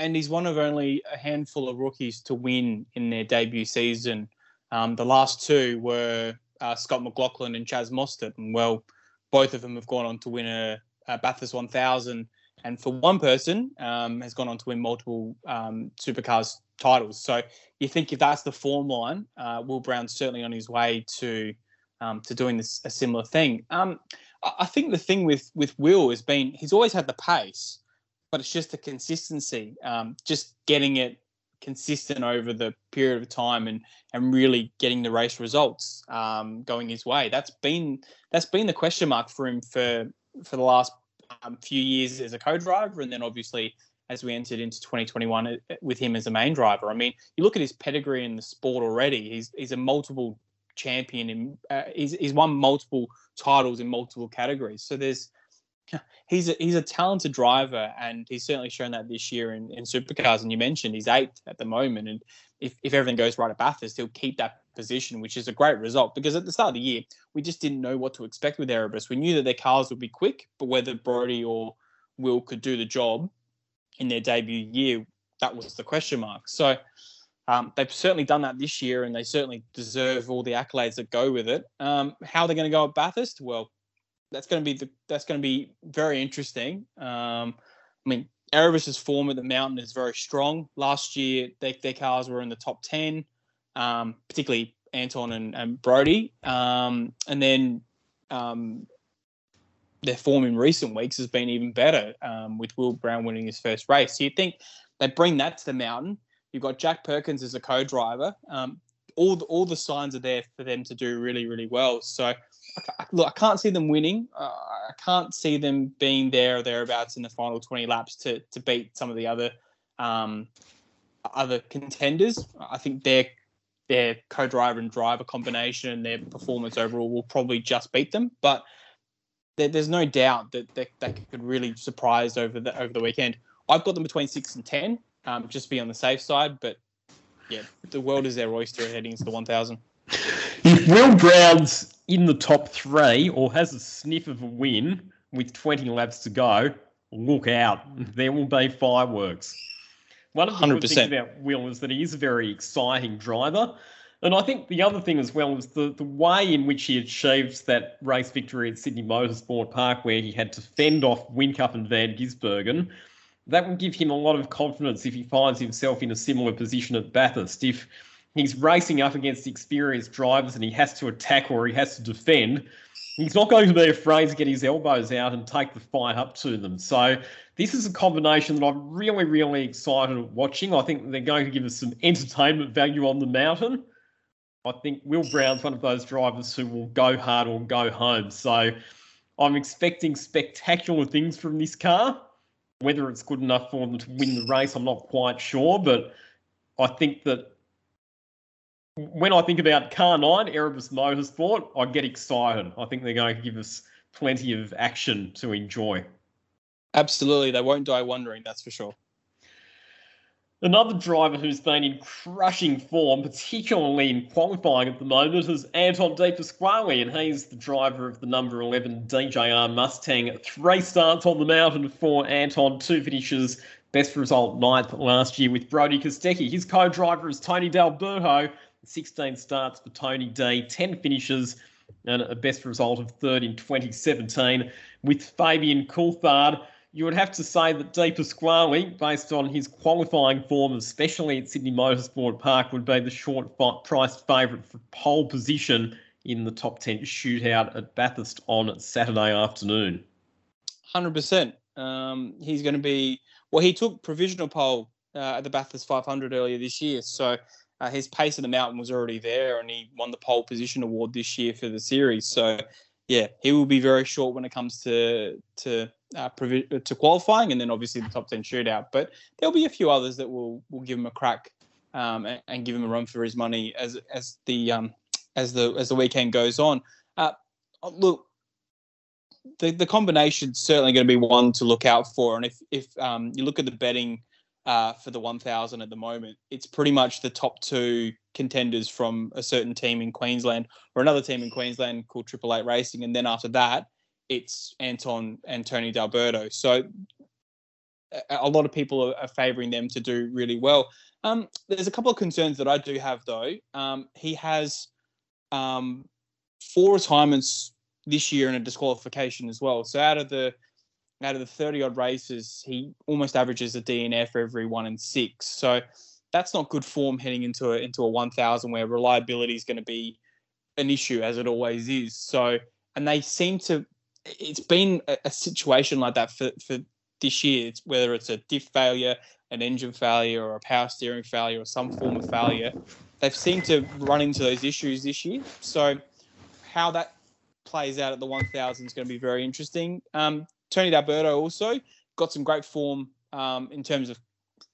And he's one of only a handful of rookies to win in their debut season. Um, the last two were uh, Scott McLaughlin and Chaz Mostert. And well, both of them have gone on to win a, a Bathurst 1000, and for one person um, has gone on to win multiple um, supercars titles. So you think if that's the form line, uh, Will Brown's certainly on his way to um, to doing this a similar thing. Um, I think the thing with with Will has been he's always had the pace, but it's just the consistency, um, just getting it consistent over the period of time and and really getting the race results um, going his way. That's been that's been the question mark for him for for the last um, few years as a co-driver, and then obviously as we entered into 2021 uh, with him as a main driver. I mean, you look at his pedigree in the sport already. He's he's a multiple champion and uh, he's he's won multiple titles in multiple categories. So there's (laughs) he's a, he's a talented driver, and he's certainly shown that this year in, in supercars. And you mentioned he's eighth at the moment, and if, if everything goes right at Bathurst, he'll keep that position, which is a great result. Because at the start of the year, we just didn't know what to expect with Erebus. We knew that their cars would be quick, but whether Brodie or Will could do the job in their debut year, that was the question mark. So. Um, they've certainly done that this year, and they certainly deserve all the accolades that go with it. Um, how they're going to go at Bathurst? Well, that's going to be the, that's going to be very interesting. Um, I mean, Erebus's form at the mountain is very strong. Last year, they, their cars were in the top ten, um, particularly Anton and, and Brodie. Um, and then um, their form in recent weeks has been even better um, with Will Brown winning his first race. So you think they bring that to the mountain. You've got Jack Perkins as a co-driver. Um, all the, all the signs are there for them to do really really well. So look, I can't see them winning. Uh, I can't see them being there or thereabouts in the final 20 laps to to beat some of the other um, other contenders. I think their their co-driver and driver combination, and their performance overall will probably just beat them. But there, there's no doubt that they, they could really surprise over the over the weekend. I've got them between six and ten, um, just be on the safe side. But yeah, the world is their oyster heading into the 1000. (laughs) If Will Brown's in the top three or has a sniff of a win with 20 laps to go, look out. There will be fireworks. One of the 100%. good things about Will is that he is a very exciting driver. And I think the other thing as well is the, the way in which he achieved that race victory at Sydney Motorsport Park, where he had to fend off Whincup and Van Gisbergen. That will give him a lot of confidence if he finds himself in a similar position at Bathurst. If he's racing up against experienced drivers and he has to attack or he has to defend, he's not going to be afraid to get his elbows out and take the fight up to them. So this is a combination that I'm really, really excited at watching. I think they're going to give us some entertainment value on the mountain. I think Will Brown's one of those drivers who will go hard or go home. So I'm expecting spectacular things from this car. Whether it's good enough for them to win the race, I'm not quite sure, but I think that when I think about Car 9, Erebus Motorsport, I get excited. I think they're going to give us plenty of action to enjoy. Absolutely. They won't die wondering, that's for sure. Another driver who's been in crushing form, particularly in qualifying at the moment, is Anton De Pasquale, and he's the driver of the number 11 DJR Mustang. Three starts on the mountain for Anton, two finishes, best result ninth last year with Brodie Kostecki. His co-driver is Tony D'Alberto, 16 starts for Tony Day, 10 finishes, and a best result of third in 2017 with Fabian Coulthard. You would have to say that De Pasquale, based on his qualifying form, especially at Sydney Motorsport Park, would be the short priced favourite for pole position in the top 10 shootout at Bathurst on Saturday afternoon. hundred percent. Um, he's going to be well. He took provisional pole uh, at the Bathurst 500 earlier this year, so uh, his pace of the mountain was already there, and he won the pole position award this year for the series. So, yeah, he will be very short when it comes to to uh, provi- to qualifying, and then obviously the top ten shootout. But there'll be a few others that will will give him a crack um, and, and, give him a run for his money as as the um, as the as the weekend goes on. Uh, look, the the combination's certainly going to be one to look out for, and if if um, you look at the betting uh, for the 1000 at the moment, it's pretty much the top two contenders from a certain team in Queensland or another team in Queensland called Triple Eight Racing, and then after that, it's Anton and Tony D'Alberto. So a lot of people are, favouring them to do really well. Um, there's a couple of concerns that I do have though. Um, he has um, four retirements this year and a disqualification as well. So out of the out of the 30 odd races, he almost averages a DNF every one in six. So that's not good form heading into a into a 1000 where reliability is going to be an issue as it always is. So and they seem to it's been a, a situation like that for, for this year, it's, whether it's a diff failure, an engine failure, or a power steering failure, or some form of failure. They've seemed to run into those issues this year. So how that plays out at the 1000 is going to be very interesting. Um, Tony D'Alberto also got some great form um, in terms of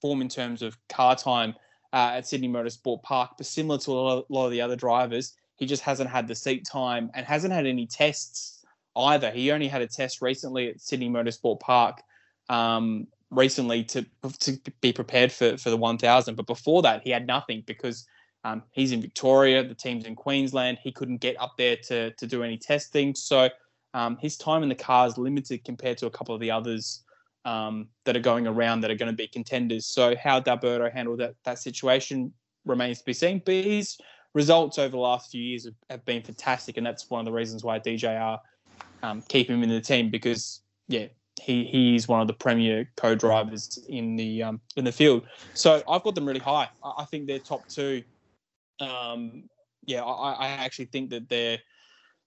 form in terms of car time uh, at Sydney Motorsport Park, but similar to a lot, of, the other drivers, he just hasn't had the seat time and hasn't had any tests either. He only had a test recently at Sydney Motorsport Park um, recently to to be prepared for for the 1000, but before that he had nothing because um, he's in Victoria, the team's in Queensland. He couldn't get up there to to do any testing, so um, his time in the car is limited compared to a couple of the others um, that are going around that are going to be contenders. So how D'Alberto handled that that situation remains to be seen. But his results over the last few years have, have been fantastic, and that's one of the reasons why DJR um, keep him in the team because yeah, he he's one of the premier co-drivers in the um, in the field. So I've got them really high. I, I think they're top two. Um, yeah, I, I actually think that they're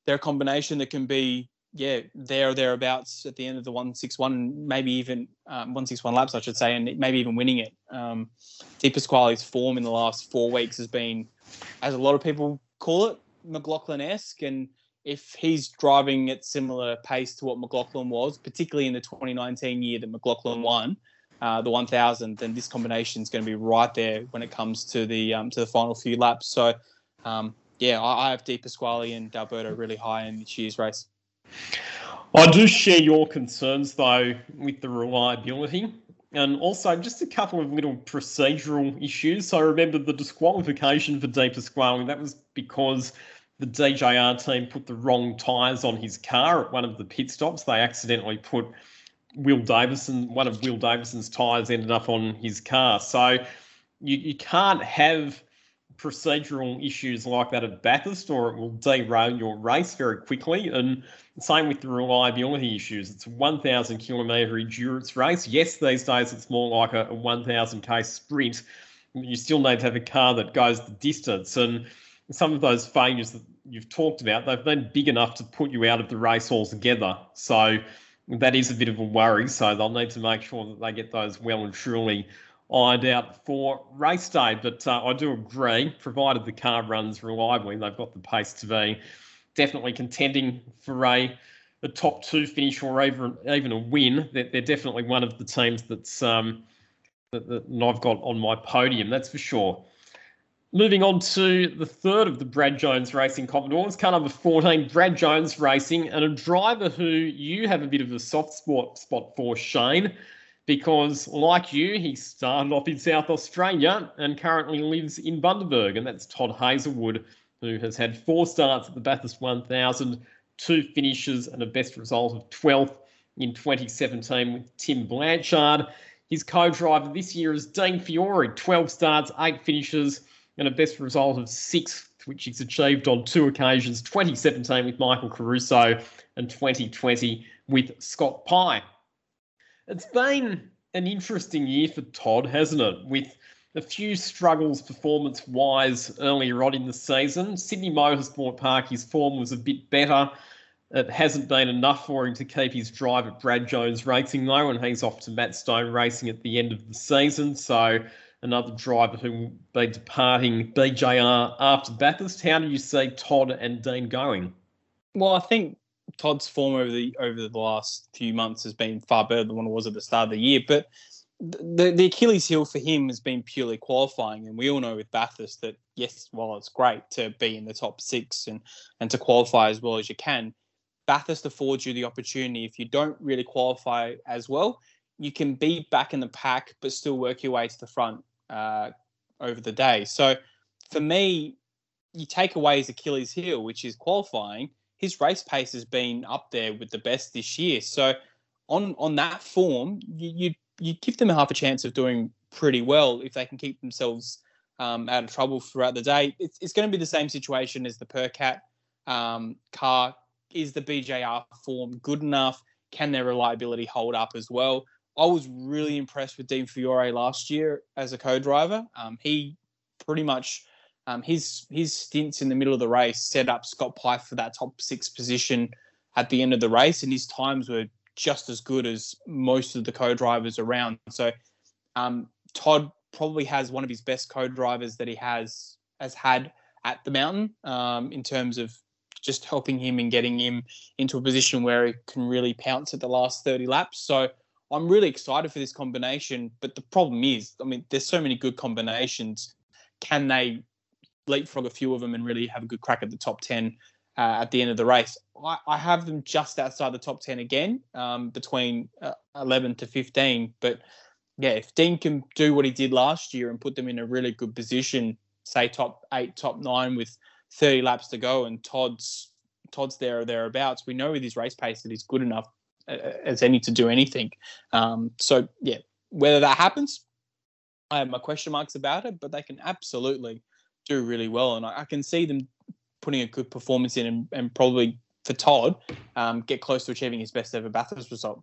they're a combination that can be yeah there or thereabouts at the end of the one six one, maybe even um, one six one laps, I should say, and maybe even winning it. Um, De Pasquale's form in the last four weeks has been, as a lot of people call it, McLaughlin esque, and if he's driving at similar pace to what McLaughlin was, particularly in the 2019 year that McLaughlin won uh, the 1000, then this combination is going to be right there when it comes to the um, to the final few laps. So, um, yeah, I, I, have De Pasquale and D'Alberto really high in this year's race. I do share your concerns though with the reliability. And also, just a couple of little procedural issues. So, I remember the disqualification for De Pasquale, that was because the DJR team put the wrong tyres on his car at one of the pit stops. They accidentally put Will Davison, one of Will Davison's tyres ended up on his car. So you, you can't have procedural issues like that at Bathurst or it will derail your race very quickly. And same with the reliability issues. It's a 1,000 kilometre endurance race. Yes, these days it's more like a, a 1,000k sprint. You still need to have a car that goes the distance. And some of those failures that you've talked about, they've been big enough to put you out of the race altogether. So that is a bit of a worry. So they'll need to make sure that they get those well and truly ironed out for race day. But uh, I do agree, provided the car runs reliably, they've got the pace to be definitely contending for a, a top two finish or even even a win. They're, they're definitely one of the teams that's um, that, that I've got on my podium. That's for sure. Moving on to the third of the Brad Jones Racing Commodores, car number 14, Brad Jones Racing, and a driver who you have a bit of a soft spot, spot for, Shane, because like you, he started off in South Australia and currently lives in Bundaberg, and that's Todd Hazelwood, who has had four starts at the Bathurst 1000, two finishes, and a best result of 12th in 2017 with Tim Blanchard. His co-driver this year is Dean Fiore, 12 starts, eight finishes, and a best result of sixth, which he's achieved on two occasions 2017 with Michael Caruso and 2020 with Scott Pye. It's been an interesting year for Todd, hasn't it? With a few struggles performance wise earlier on in the season. Sydney Motorsport Park, his form was a bit better. It hasn't been enough for him to keep his drive at Brad Jones Racing, though, and he's off to Matt Stone Racing at the end of the season. So, another driver who will be departing BJR after Bathurst. How do you see Todd and Dean going? Well, I think Todd's form over the over the last few months has been far better than what it was at the start of the year. But the the Achilles heel for him has been purely qualifying, and we all know with Bathurst that yes, while it's great to be in the top six and and to qualify as well as you can, Bathurst affords you the opportunity. If you don't really qualify as well, you can be back in the pack, but still work your way to the front uh, over the day. So for me, you take away his Achilles heel, which is qualifying. His race pace has been up there with the best this year. So on on that form, you you, you give them half a chance of doing pretty well if they can keep themselves um, out of trouble throughout the day. It's, it's going to be the same situation as the Percat um, car is the BJR form good enough? Can their reliability hold up as well? I was really impressed with Dean Fiore last year as a co-driver. Um, he pretty much um, his his stints in the middle of the race set up Scott Pye for that top six position at the end of the race, and his times were just as good as most of the co-drivers around. So um, Todd probably has one of his best co-drivers that he has has had at the mountain um, in terms of just helping him and getting him into a position where he can really pounce at the last 30 laps. So I'm really excited for this combination. But the problem is, I mean, there's so many good combinations. Can they leapfrog a few of them and really have a good crack at the top 10 uh, at the end of the race? I, I, have them just outside the top 10 again, um, between uh, 11 to 15. But yeah, if Dean can do what he did last year and put them in a really good position, say top eight, top nine with 30 laps to go and Todd's Todd's there or thereabouts, we know with his race pace that he's good enough uh, as any to do anything. Um, so yeah, whether that happens, I have my question marks about it, but they can absolutely do really well, and I, I can see them putting a good performance in and, and probably for Todd um, get close to achieving his best ever Bathurst result.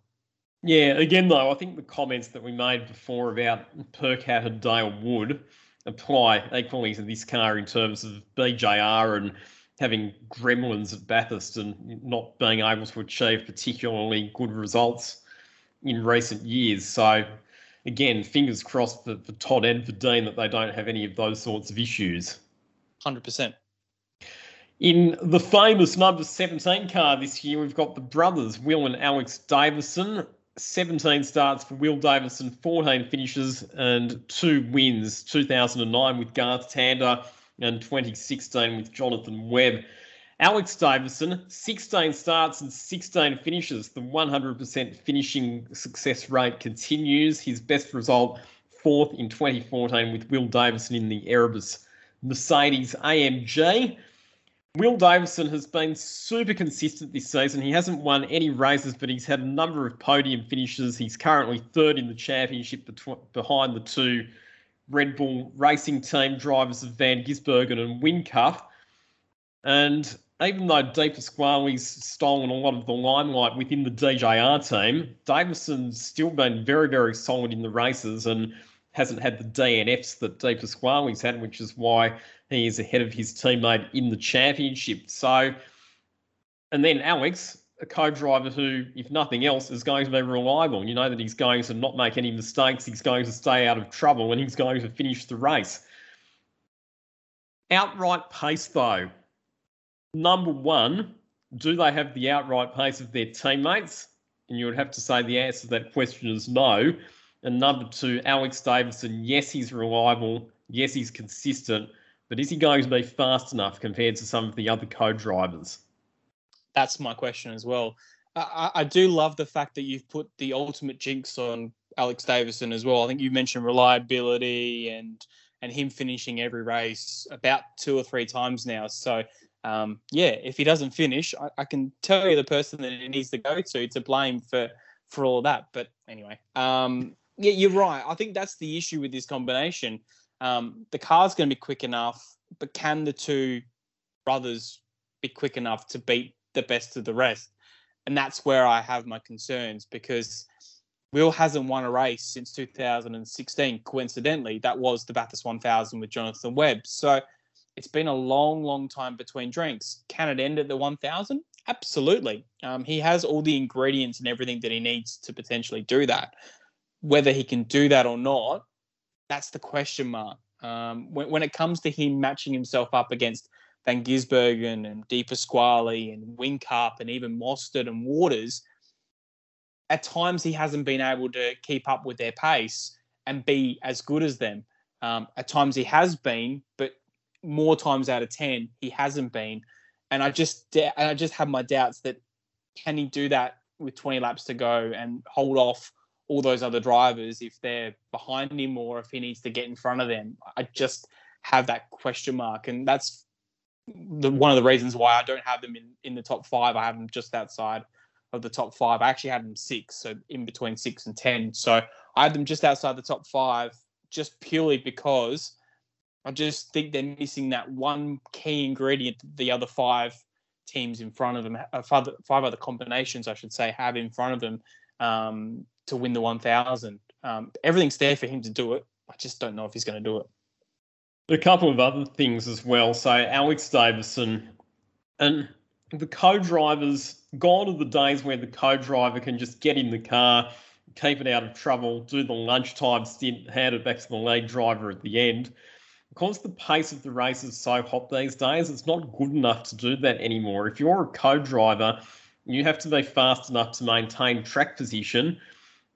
Yeah, again though, I think the comments that we made before about Percat and Dale Wood apply equally to this car in terms of BJR and having gremlins at Bathurst and not being able to achieve particularly good results in recent years. So, again, fingers crossed for, for Todd and for Dean that they don't have any of those sorts of issues. 100%. In the famous number 17 car this year, we've got the brothers, Will and Alex Davison. 17 starts for Will Davison, 14 finishes and two wins. 2009 with Garth Tander and 2016 with Jonathan Webb. Alex Davison, 16 starts and 16 finishes. The 100% finishing success rate continues. His best result, fourth in 2014 with Will Davison in the Erebus Mercedes AMG. Will Davison has been super consistent this season. He hasn't won any races, but he's had a number of podium finishes. He's currently third in the championship behind the two Red Bull racing team drivers of Van Gisbergen and Whincup. And even though De Pasquale's stolen a lot of the limelight within the DJR team, Davison's still been very, very solid in the races and hasn't had the DNFs that De Pasquale's had, which is why he is ahead of his teammate in the championship. So, and then Alex, a co-driver who, if nothing else, is going to be reliable. You know that he's going to not make any mistakes. He's going to stay out of trouble, and he's going to finish the race. Outright pace, though. Number one, do they have the outright pace of their teammates? And you would have to say the answer to that question is no. And number two, Alex Davison, yes, he's reliable. Yes, he's consistent. But is he going to be fast enough compared to some of the other co-drivers? That's my question as well. I, I do love the fact that you've put the ultimate jinx on Alex Davison as well. I think you mentioned reliability and and him finishing every race about two or three times now. So um, yeah, if he doesn't finish, I, I, can tell you the person that he needs to go to to blame for for all that. But anyway, um, yeah, you're right. I think that's the issue with this combination. Um, the car's going to be quick enough, but can the two brothers be quick enough to beat the best of the rest? And that's where I have my concerns because Will hasn't won a race since 2016. Coincidentally, that was the Bathurst 1000 with Jonathan Webb. So it's been a long, long time between drinks. Can it end at the 1000? Absolutely. Um, he has all the ingredients and everything that he needs to potentially do that. Whether he can do that or not, that's the question mark. Um, when, when, it comes to him matching himself up against Van Gisbergen and De Pasquale and Whincup and even Mostert and Waters, at times he hasn't been able to keep up with their pace and be as good as them. Um, at times he has been, but more times out of ten he hasn't been. And I just and I just have my doubts that can he do that with 20 laps to go and hold off all those other drivers if they're behind him or if he needs to get in front of them. I just have that question mark, and that's the, one of the reasons why I don't have them in, in the top five. I have them just outside of the top five. I actually had them six, so in between six and ten. So I had them just outside the top five, just purely because I just think they're missing that one key ingredient the other five teams in front of them, uh, five, five other combinations, I should say, have in front of them um, to win the 1000. Um, everything's there for him to do it. I just don't know if he's going to do it. A couple of other things as well. So, Alex Davison and the co drivers, gone are the days where the co driver can just get in the car, keep it out of trouble, do the lunchtime stint, hand it back to the lead driver at the end because the pace of the race is so hot these days, it's not good enough to do that anymore. If you're a co-driver, you have to be fast enough to maintain track position.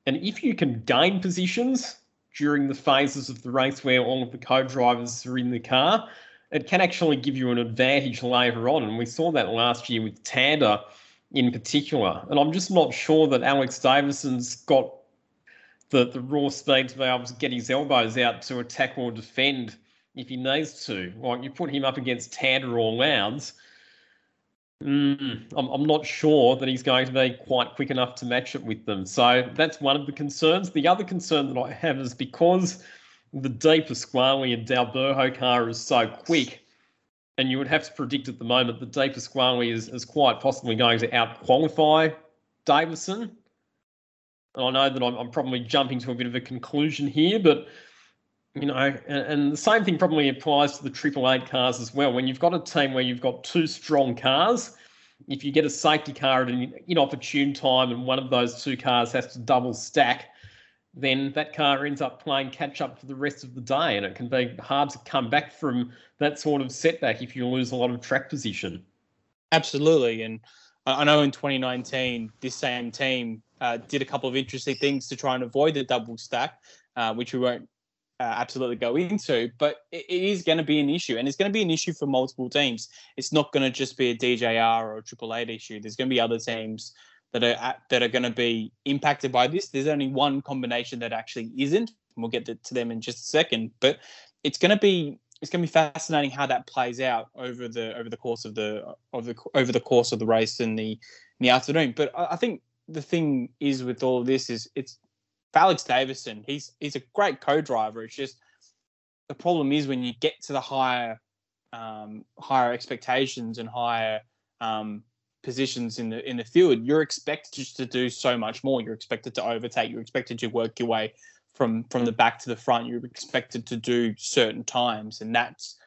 And if you can gain positions during the phases of the race where all of the co-drivers are in the car, it can actually give you an advantage later on. And we saw that last year with Tander in particular. And I'm just not sure that Alex Davison's got the, the raw speed to be able to get his elbows out to attack or defend if he needs to. Like you put him up against Tander or Lowndes, mm, I'm, I'm not sure that he's going to be quite quick enough to match it with them. So that's one of the concerns. The other concern that I have is because the De Pasquale and D'Alberto car is so quick, and you would have to predict at the moment that De Pasquale is, is quite possibly going to out-qualify Davison. And I know that I'm, I'm probably jumping to a bit of a conclusion here, but you know, and, and, the same thing probably applies to the Triple Eight cars as well. When you've got a team where you've got two strong cars, if you get a safety car at an inopportune time and one of those two cars has to double stack, then that car ends up playing catch up for the rest of the day, and it can be hard to come back from that sort of setback if you lose a lot of track position. Absolutely, and I know in 2019 this same team uh, did a couple of interesting things to try and avoid the double stack, uh, which we won't uh, absolutely go into, but it, it is going to be an issue, and it's going to be an issue for multiple teams. It's not going to just be a DJR or a Triple Eight issue. There's going to be other teams that are at, that are going to be impacted by this. There's only one combination that actually isn't, and we'll get to, them in just a second. But it's going to be it's going to be fascinating how that plays out over the over the course of the of the over the course of the race in the in the afternoon. But I, I think the thing is with all of this is it's Alex Davison, he's he's a great co-driver. It's just the problem is when you get to the higher um, higher expectations and higher um, positions in the in the field, you're expected to do so much more. You're expected to overtake. You're expected to work your way from from the back to the front. You're expected to do certain times, and that's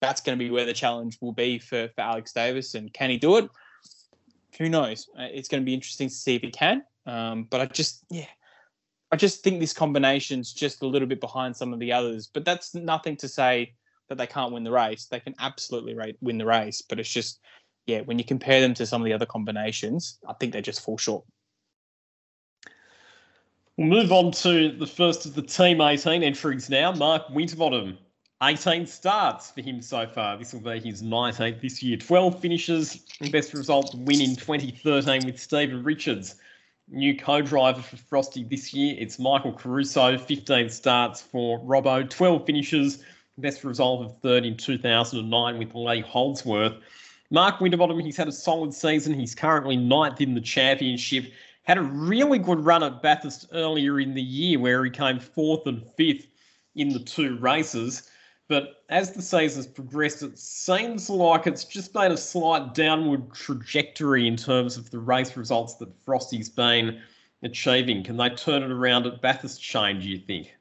that's going to be where the challenge will be for for Alex Davison. Can he do it? Who knows? Uh, it's going to be interesting to see if he can. Um, but I just yeah, I just think this combination's just a little bit behind some of the others, but that's nothing to say that they can't win the race. They can absolutely win the race, but it's just, yeah, when you compare them to some of the other combinations, I think they just fall short. We'll move on to the first of the Team 18 entries now. Mark Winterbottom, 18 starts for him so far. This will be his 19th this year. 12 finishes, best result win in 2013 with Steven Richards new co-driver for Frosty this year. It's Michael Caruso, 15 starts for Robbo, 12 finishes, best result of third in 2009 with Lee Holdsworth. Mark Winterbottom, he's had a solid season. He's currently ninth in the championship. Had a really good run at Bathurst earlier in the year where he came fourth and fifth in the two races. But as the season's progressed, it seems like it's just made a slight downward trajectory in terms of the race results that Frosty's been achieving. Can they turn it around at Bathurst Shane, do you think?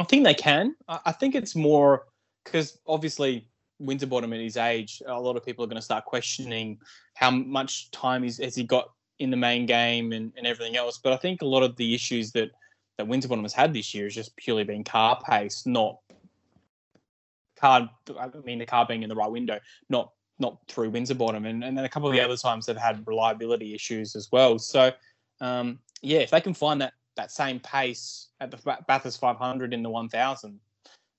I think they can. I think it's more because obviously Winterbottom at his age, a lot of people are going to start questioning how much time is, has he got in the main game and, and everything else. But I think a lot of the issues that that Winterbottom has had this year has just purely been car pace, not car. I mean, the car being in the right window, not not through Winterbottom, and and then a couple of the other times they've had reliability issues as well. So um, yeah, if they can find that that same pace at the Bathurst 500 in the 1000,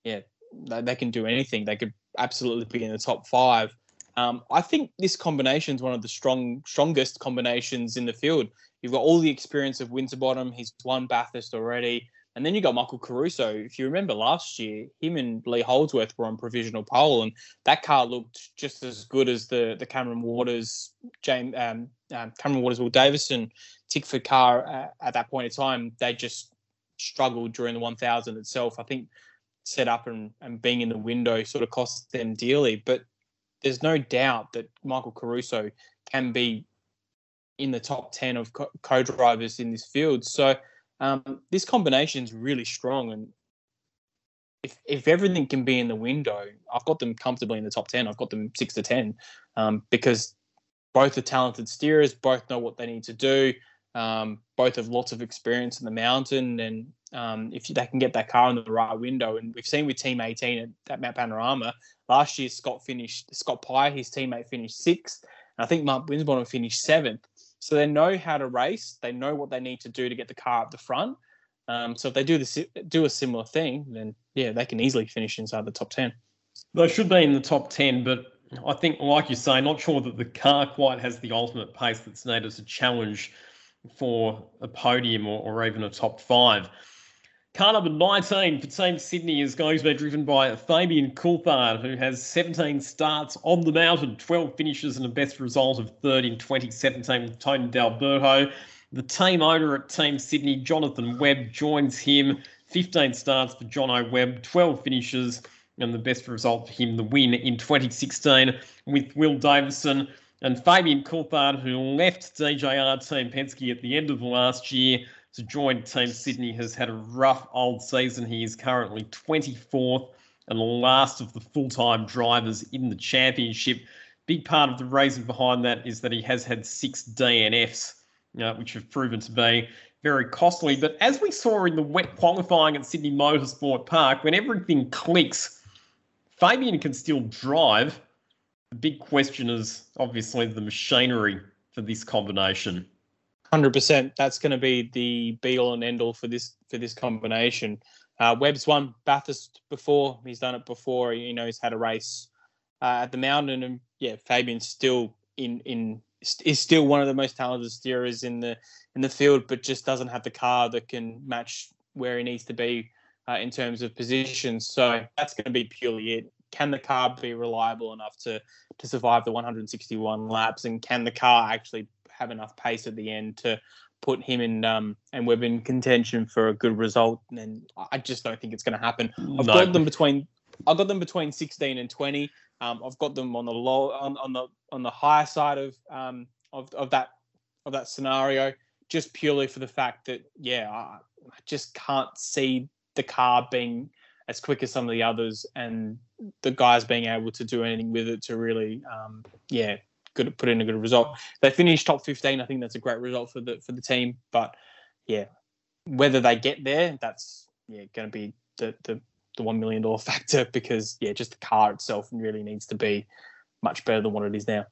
yeah, they, they can do anything. They could absolutely be in the top five. Um, I think this combination is one of the strong, strongest combinations in the field. You've got all the experience of Winterbottom. He's won Bathurst already. And then you got Michael Caruso. If you remember last year, him and Lee Holdsworth were on provisional pole, and that car looked just as good as the the Cameron Waters, James um, um, Cameron Waters, Will Davison, Tickford car uh, at that point in time. They just struggled during the 1000 itself. I think set up and, and being in the window sort of cost them dearly. But there's no doubt that Michael Caruso can be in the top 10 of co drivers in this field. So um, this combination is really strong. And if, if everything can be in the window, I've got them comfortably in the top 10. I've got them 6 to 10 um, because both are talented steerers, both know what they need to do. Um, both have lots of experience in the mountain, and um, if they can get that car in the right window, and we've seen with Team 18 at, at Mount Panorama last year, Scott finished Scott Pye, his teammate finished sixth, and I think Mark Winterbottom finished seventh. So they know how to race, they know what they need to do to get the car up the front. Um, so if they do this, do a similar thing, then yeah, they can easily finish inside the top ten. They should be in the top ten, but I think, like you say, not sure that the car quite has the ultimate pace that's needed to challenge for a podium or, or even a top five. Car number 19 for Team Sydney is going to be driven by Fabian Coulthard, who has 17 starts on the mountain, 12 finishes, and a best result of third in 2017 with Tony D'Alberto. The team owner at Team Sydney, Jonathan Webb, joins him. 15 starts for Jono Webb, 12 finishes, and the best result for him, the win in 2016 with Will Davison. And Fabian Coulthard, who left DJR Team Penske at the end of last year to join Team Sydney, has had a rough old season. He is currently 24th and last of the full time drivers in the championship. Big part of the reason behind that is that he has had six DNFs, uh, which have proven to be very costly. But as we saw in the wet qualifying at Sydney Motorsport Park, when everything clicks, Fabian can still drive the big question is obviously the machinery for this combination. Hundred percent. That's going to be the be all and end all for this for this combination. Uh, Webb's won Bathurst before. He's done it before. You know, he's had a race uh, at the mountain, and yeah, Fabian's still in in is still one of the most talented steerers in the in the field, but just doesn't have the car that can match where he needs to be uh, in terms of positions. So that's going to be purely it can the car be reliable enough to to survive the 161 laps, and can the car actually have enough pace at the end to put him in um, and Webb in contention for a good result? And I just don't think it's going to happen. I've no. got them between I've got them between 16 and 20. Um, I've got them on the low on, on the on the higher side of um, of of that of that scenario, just purely for the fact that yeah, I, I just can't see the car being as quick as some of the others, and the guys being able to do anything with it to really, um, yeah, good put in a good result. They finished top fifteen. I think that's a great result for the for the team. But yeah, whether they get there, that's yeah going to be the the the one million dollar (laughs) factor because yeah, just the car itself really needs to be much better than what it is now.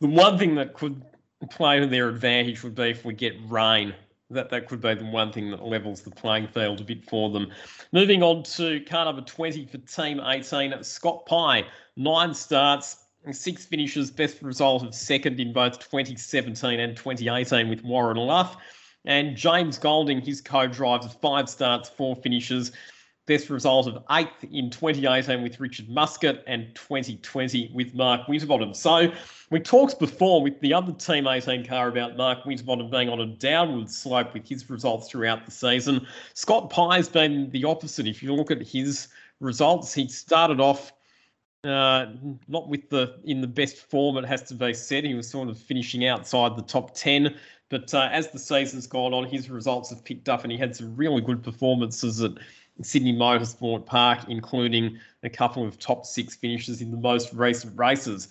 The one thing that could play to their advantage would be if we get rain that that could be the one thing that levels the playing field a bit for them. Moving on to car number 20 for Team 18, Scott Pye. Nine starts, six finishes, best result of second in both 2017 and 2018 with Warren Luff. And James Golding, his co-driver, five starts, four finishes, best result of eighth in 2018 with Richard Muscat and 2020 with Mark Winterbottom. So we talked before with the other Team 18 car about Mark Winterbottom being on a downward slope with his results throughout the season. Scott Pye's been the opposite. If you look at his results, he started off uh, not with the in the best form, it has to be said. He was sort of finishing outside the top 10. But uh, as the season's gone on, his results have picked up and he had some really good performances at Sydney Motorsport Park, including a couple of top six finishes in the most recent races.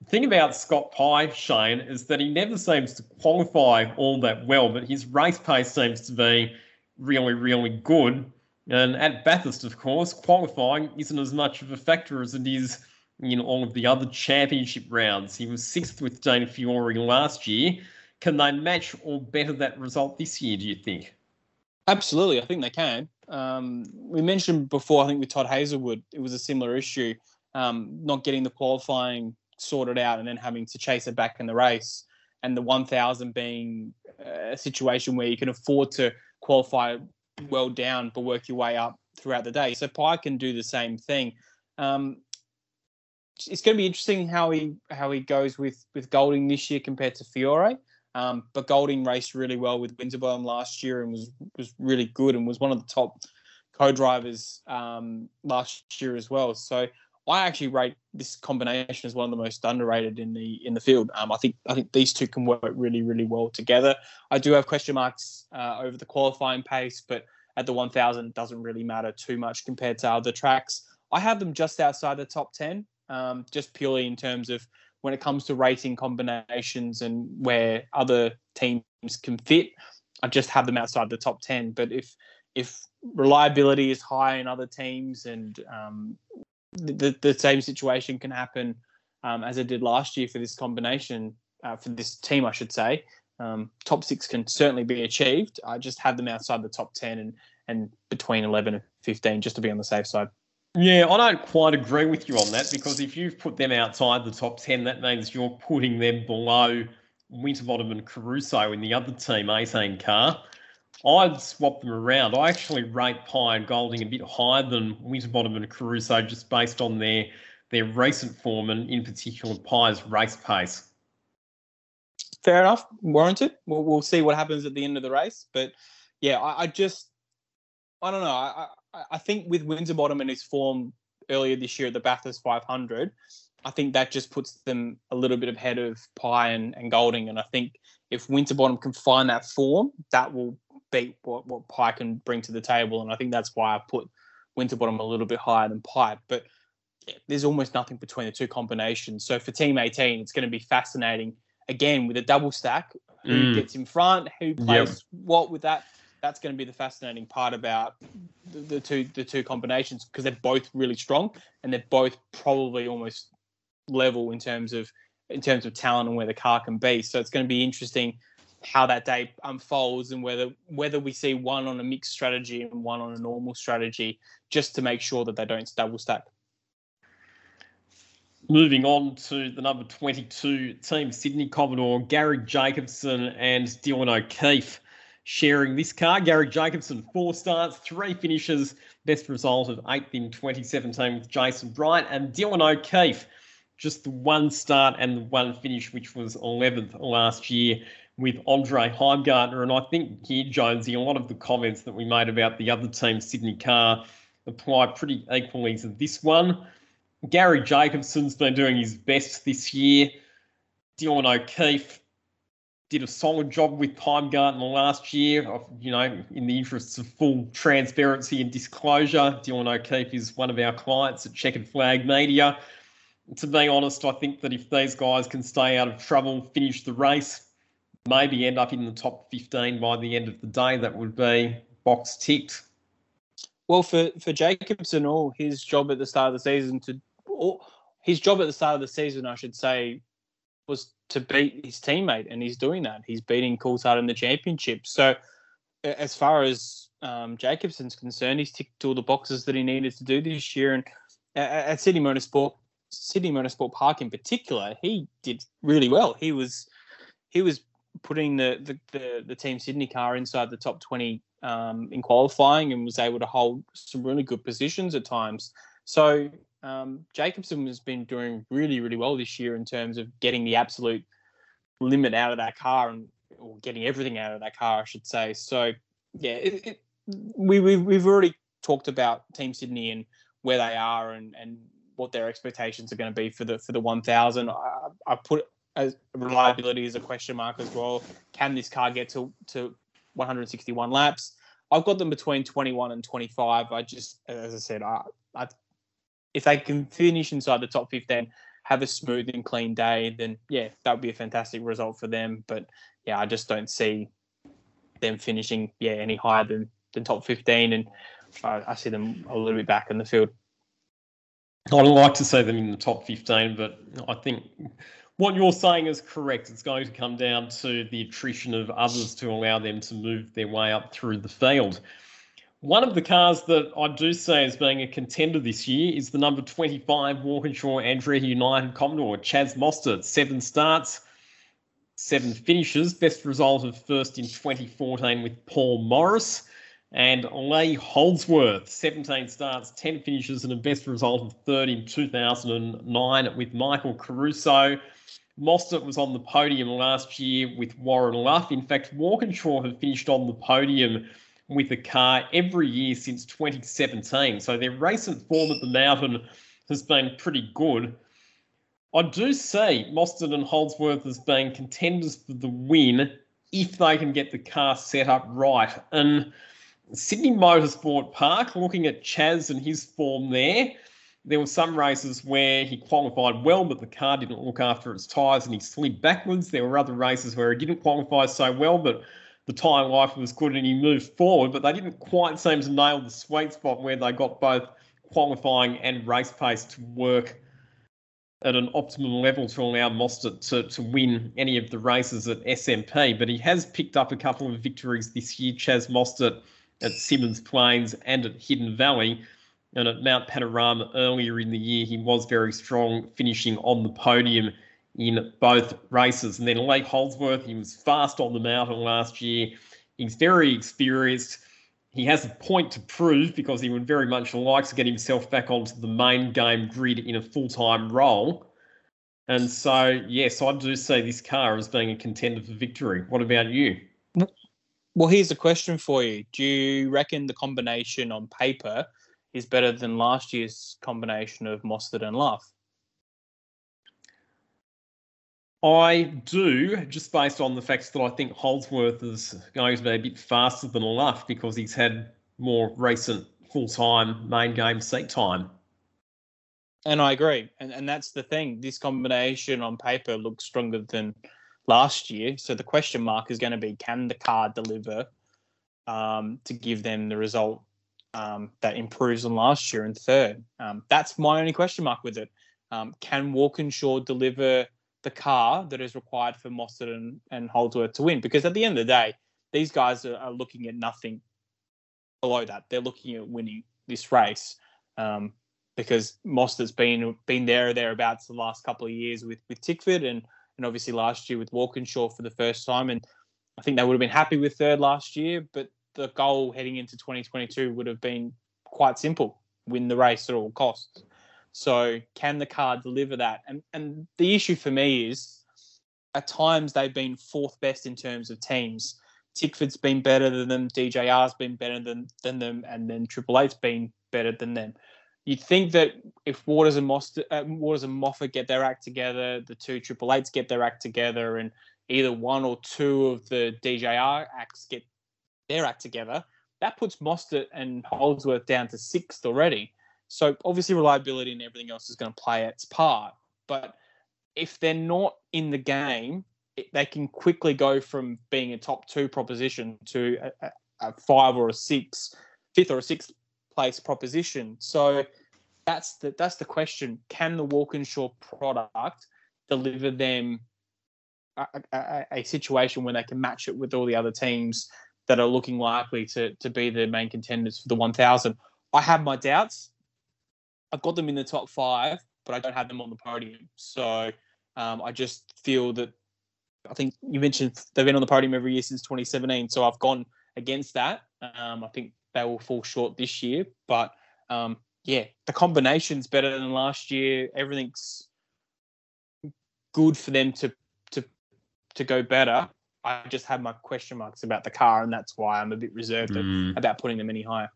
The thing about Scott Pye, Shane, is that he never seems to qualify all that well, but his race pace seems to be really, really good. And at Bathurst, of course, qualifying isn't as much of a factor as it is in all of the other championship rounds. He was sixth with Dean Fiore last year. Can they match or better that result this year, do you think? Absolutely, I think they can. Um, we mentioned before, I think with Todd Hazelwood, it was a similar issue, um, not getting the qualifying sorted out and then having to chase it back in the race. And the 1000 being a situation where you can afford to qualify well down but work your way up throughout the day. So Pye can do the same thing. Um, it's going to be interesting how he how he goes with with Golding this year compared to Fiore. Um, but Golding raced really well with Winterbottom last year and was was really good and was one of the top co-drivers um, last year as well. So I actually rate this combination as one of the most underrated in the in the field. Um, I think I think these two can work really really well together. I do have question marks uh, over the qualifying pace, but at the 1000 doesn't really matter too much compared to other tracks. I have them just outside the top 10, um, just purely in terms of when it comes to rating combinations and where other teams can fit. I just have them outside the top 10. But if if reliability is high in other teams and um, the, the same situation can happen um, as it did last year for this combination, uh, for this team, I should say. Um, top six can certainly be achieved. I just have them outside the top 10 and, and between 11 and 15 just to be on the safe side. Yeah, I don't quite agree with you on that because if you've put them outside the top 10, that means you're putting them below Winterbottom and Caruso in the other team, 18 car. I'd swap them around. I actually rate Pye and Golding a bit higher than Winterbottom and Caruso just based on their their recent form and in particular Pye's race pace. Fair enough, warranted. We'll, we'll see what happens at the end of the race, but yeah, I, I just I don't know. I, I, I think with Winterbottom and his form earlier this year at the Bathurst 500, I think that just puts them a little bit ahead of Pye and, and Golding. And I think if Winterbottom can find that form, that will beat what, what Pye can bring to the table. And I think that's why I put Winterbottom a little bit higher than Pye. But yeah, there's almost nothing between the two combinations. So for Team 18, it's going to be fascinating. Again, with a double stack, who mm. gets in front, who plays yep. what with that. That's going to be the fascinating part about the, the two the two combinations because they're both really strong and they're both probably almost level in terms of in terms of talent and where the car can be. So it's going to be interesting how that day unfolds and whether whether we see one on a mixed strategy and one on a normal strategy, just to make sure that they don't double stack. Moving on to the number 22 team, Sydney Commodore, Garry Jacobson and Dylan O'Keeffe sharing this car. Garry Jacobson, four starts, three finishes, best result of eighth in 2017 with Jason Bright, and Dylan O'Keeffe, just the one start and the one finish, which was 11th last year with Andre Heimgartner. And I think here, Jonesy, a lot of the comments that we made about the other team, Sydney Car, apply pretty equally to this one. Garry Jacobson's been doing his best this year. Dylan O'Keeffe did a solid job with Heimgartner last year. You know, in the interests of full transparency and disclosure, Dylan O'Keeffe is one of our clients at Checkered Flag Media. To be honest, I think that if these guys can stay out of trouble, finish the race, maybe end up in the top 15 by the end of the day. That would be box ticked. Well, for, for Jacobson, all his job at the start of the season to his job at the start of the season, I should say, was to beat his teammate, and he's doing that. He's beating Coulthard in the championship. So, as far as um, Jacobson's concerned, he's ticked all the boxes that he needed to do this year. And at, at Sydney Motorsport, Sydney Motorsport Park in particular, he did really well. He was he was putting the, the, the, the, Team Sydney car inside the top 20 um, in qualifying and was able to hold some really good positions at times. So um, Jacobson has been doing really, really well this year in terms of getting the absolute limit out of that car and or getting everything out of that car, I should say. So yeah, it, it, we, we we've already talked about Team Sydney and where they are and and what their expectations are going to be for the for the 1000. I, I put as reliability is a question mark as well. Can this car get to to 161 laps? I've got them between 21 and 25. I just, as I said, I, I if they can finish inside the top 15, have a smooth and clean day, then yeah, that would be a fantastic result for them. But yeah, I just don't see them finishing yeah any higher than, than top 15, and I, I see them a little bit back in the field. I'd like to see them in the top 15, but I think what you're saying is correct. It's going to come down to the attrition of others to allow them to move their way up through the field. One of the cars that I do say as being a contender this year is the number 25 Walkinshaw Andretti United Commodore, Chaz Mostert. Seven starts, seven finishes. Best result of first in 2014 with Paul Morris. And Lee Holdsworth, 17 starts, 10 finishes, and a best result of third in 2009 with Michael Caruso. Mostert was on the podium last year with Warren Luff. In fact, Walkinshaw have finished on the podium with a car every year since 2017. So their recent form at the mountain has been pretty good. I do see Mostert and Holdsworth as being contenders for the win if they can get the car set up right. And Sydney Motorsport Park, looking at Chaz and his form there, there were some races where he qualified well, but the car didn't look after its tyres and he slid backwards. There were other races where he didn't qualify so well, but the tyre life was good and he moved forward, but they didn't quite seem to nail the sweet spot where they got both qualifying and race pace to work at an optimum level to allow Mostert to, to win any of the races at SMP. But he has picked up a couple of victories this year, Chaz Mostert at Symmons Plains and at Hidden Valley. And at Mount Panorama earlier in the year, he was very strong, finishing on the podium in both races. And then Lee Holdsworth, he was fast on the mountain last year. He's very experienced. He has a point to prove because he would very much like to get himself back onto the main game grid in a full time role. And so, yes, I do see this car as being a contender for victory. What about you? Well, here's a question for you. Do you reckon the combination on paper is better than last year's combination of Mostert and Luff? I do, just based on the fact that I think Holdsworth is going to be a bit faster than Luff because he's had more recent full time main game seat time. And I agree. And and that's the thing. This combination on paper looks stronger than last year. So the question mark is going to be can the car deliver um, to give them the result um, that improves on last year in third? Um, that's my only question mark with it. Um, can Walkinshaw deliver the car that is required for Mostert and, and Holdsworth to win. Because at the end of the day, these guys are, are looking at nothing below that. They're looking at winning this race um, because Mostert's been been there or thereabouts the last couple of years with with Tickford and and obviously last year with Walkinshaw for the first time. And I think they would have been happy with third last year, but the goal heading into 2022 would have been quite simple: win the race at all costs. So can the car deliver that? And and the issue for me is at times they've been fourth best in terms of teams. Tickford's been better than them, DJR's been better than, than them, and then Triple Eight's been better than them. You'd think that if Waters and Moster, uh, Waters and Moffat get their act together, the two Triple Eights get their act together, and either one or two of the DJR acts get their act together, that puts Mostert and Holdsworth down to sixth already. So obviously reliability and everything else is going to play its part. But if they're not in the game, they can quickly go from being a top two proposition to a, a, five or a six, fifth or a sixth place proposition. So that's the that's the question. Can the Walkinshaw product deliver them a, a, a, situation where they can match it with all the other teams that are looking likely to to be the main contenders for the 1000? I have my doubts. I've got them in the top five, but I don't have them on the podium. So um, I just feel that I think you mentioned they've been on the podium every year since 2017. So I've gone against that. Um, I think they will fall short this year, but um, yeah, the combination's better than last year. Everything's good for them to to to go better. I just have my question marks about the car, and that's why I'm a bit reserved mm. about putting them any higher.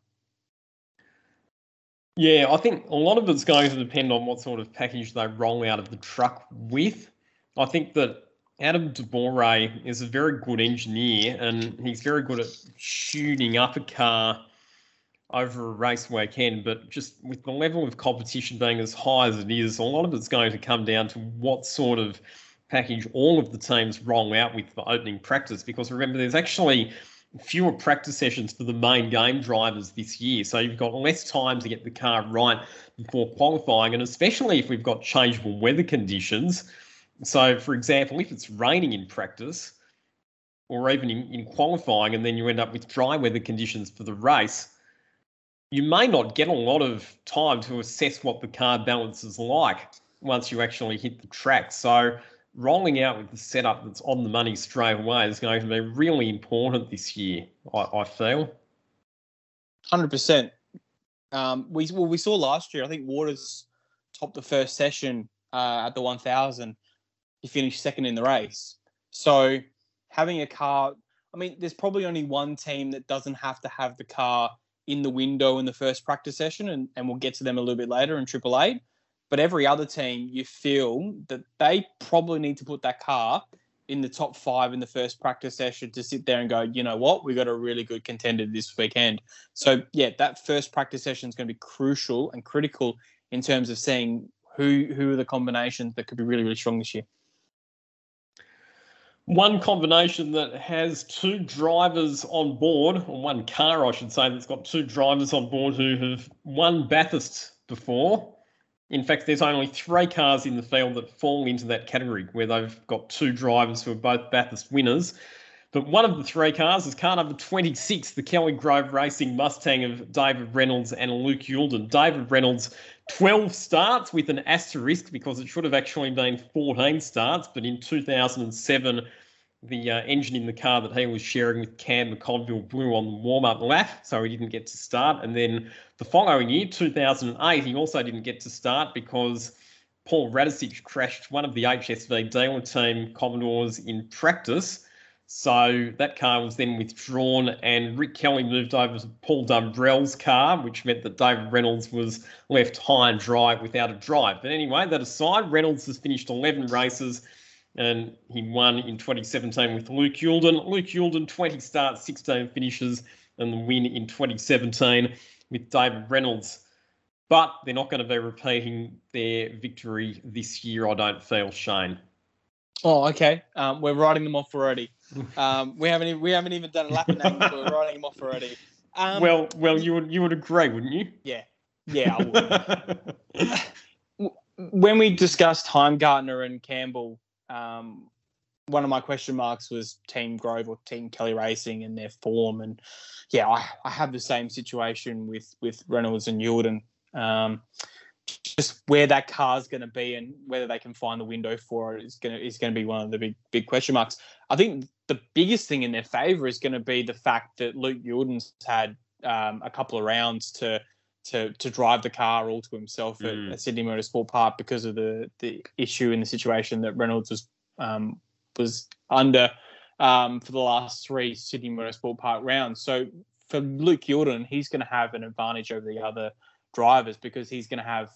Yeah, I think a lot of it's going to depend on what sort of package they roll out of the truck with. I think that Adam De Borre is a very good engineer and he's very good at shooting up a car over a race weekend. But just with the level of competition being as high as it is, a lot of it's going to come down to what sort of package all of the teams wrong out with the opening practice. Because remember, there's actually fewer practice sessions for the main game drivers this year. So you've got less time to get the car right before qualifying. And especially if we've got changeable weather conditions so, for example, if it's raining in practice or even in, in qualifying, and then you end up with dry weather conditions for the race, you may not get a lot of time to assess what the car balance is like once you actually hit the track. So, rolling out with the setup that's on the money straight away is going to be really important this year, I, I feel. 100%. Um, we, well, we saw last year, I think Waters topped the first session uh, at the 1000 he finished second in the race. So having a car, I mean, there's probably only one team that doesn't have to have the car in the window in the first practice session, and, and we'll get to them a little bit later in Triple Eight. But every other team, you feel that they probably need to put that car in the top five in the first practice session to sit there and go, you know what, we got a really good contender this weekend. So yeah, that first practice session is going to be crucial and critical in terms of seeing who who are the combinations that could be really really strong this year one combination that has two drivers on board, or one car, I should say, that's got two drivers on board who have won Bathurst before. In fact, there's only three cars in the field that fall into that category where they've got two drivers who are both Bathurst winners. But one of the three cars is car number 26, the Kelly Grove Racing Mustang of David Reynolds and Luke Youlden. David Reynolds 12 starts with an asterisk because it should have actually been 14 starts, but in 2007, the uh, engine in the car that he was sharing with Cam McConville blew on the warm up lap, so he didn't get to start. And then the following year, 2008, he also didn't get to start because Paul Radisich crashed one of the HSV dealer team Commodores in practice. So that car was then withdrawn, and Rick Kelly moved over to Paul Dumbrell's car, which meant that David Reynolds was left high and dry without a drive. But anyway, that aside, Reynolds has finished 11 races and he won in 2017 with Luke Youlden. Luke Youlden, 20 starts, 16 finishes, and the win in 2017 with David Reynolds. But they're not going to be repeating their victory this year, I don't feel, Shane. Oh, okay. Um, we're writing them off already. Um, we haven't we haven't even done a lap name, but we're writing them off already. Um, well, well, you would you would agree, wouldn't you? Yeah, yeah, I would. (laughs) when we discussed Heimgartner and Campbell, um, one of my question marks was Team Grove or Team Kelly Racing and their form, and yeah, I, I have the same situation with with Reynolds and Youlden. Um, just where that car's going to be and whether they can find the window for it is going to is going to be one of the big big question marks. I think the biggest thing in their favour is going to be the fact that Luke Youlden's had um, a couple of rounds to to to drive the car all to himself mm. at, at, Sydney Motorsport Park because of the the issue in the situation that Reynolds was um, was under um, for the last three Sydney Motorsport Park rounds. So for Luke Youlden, he's going to have an advantage over the other drivers because he's going to have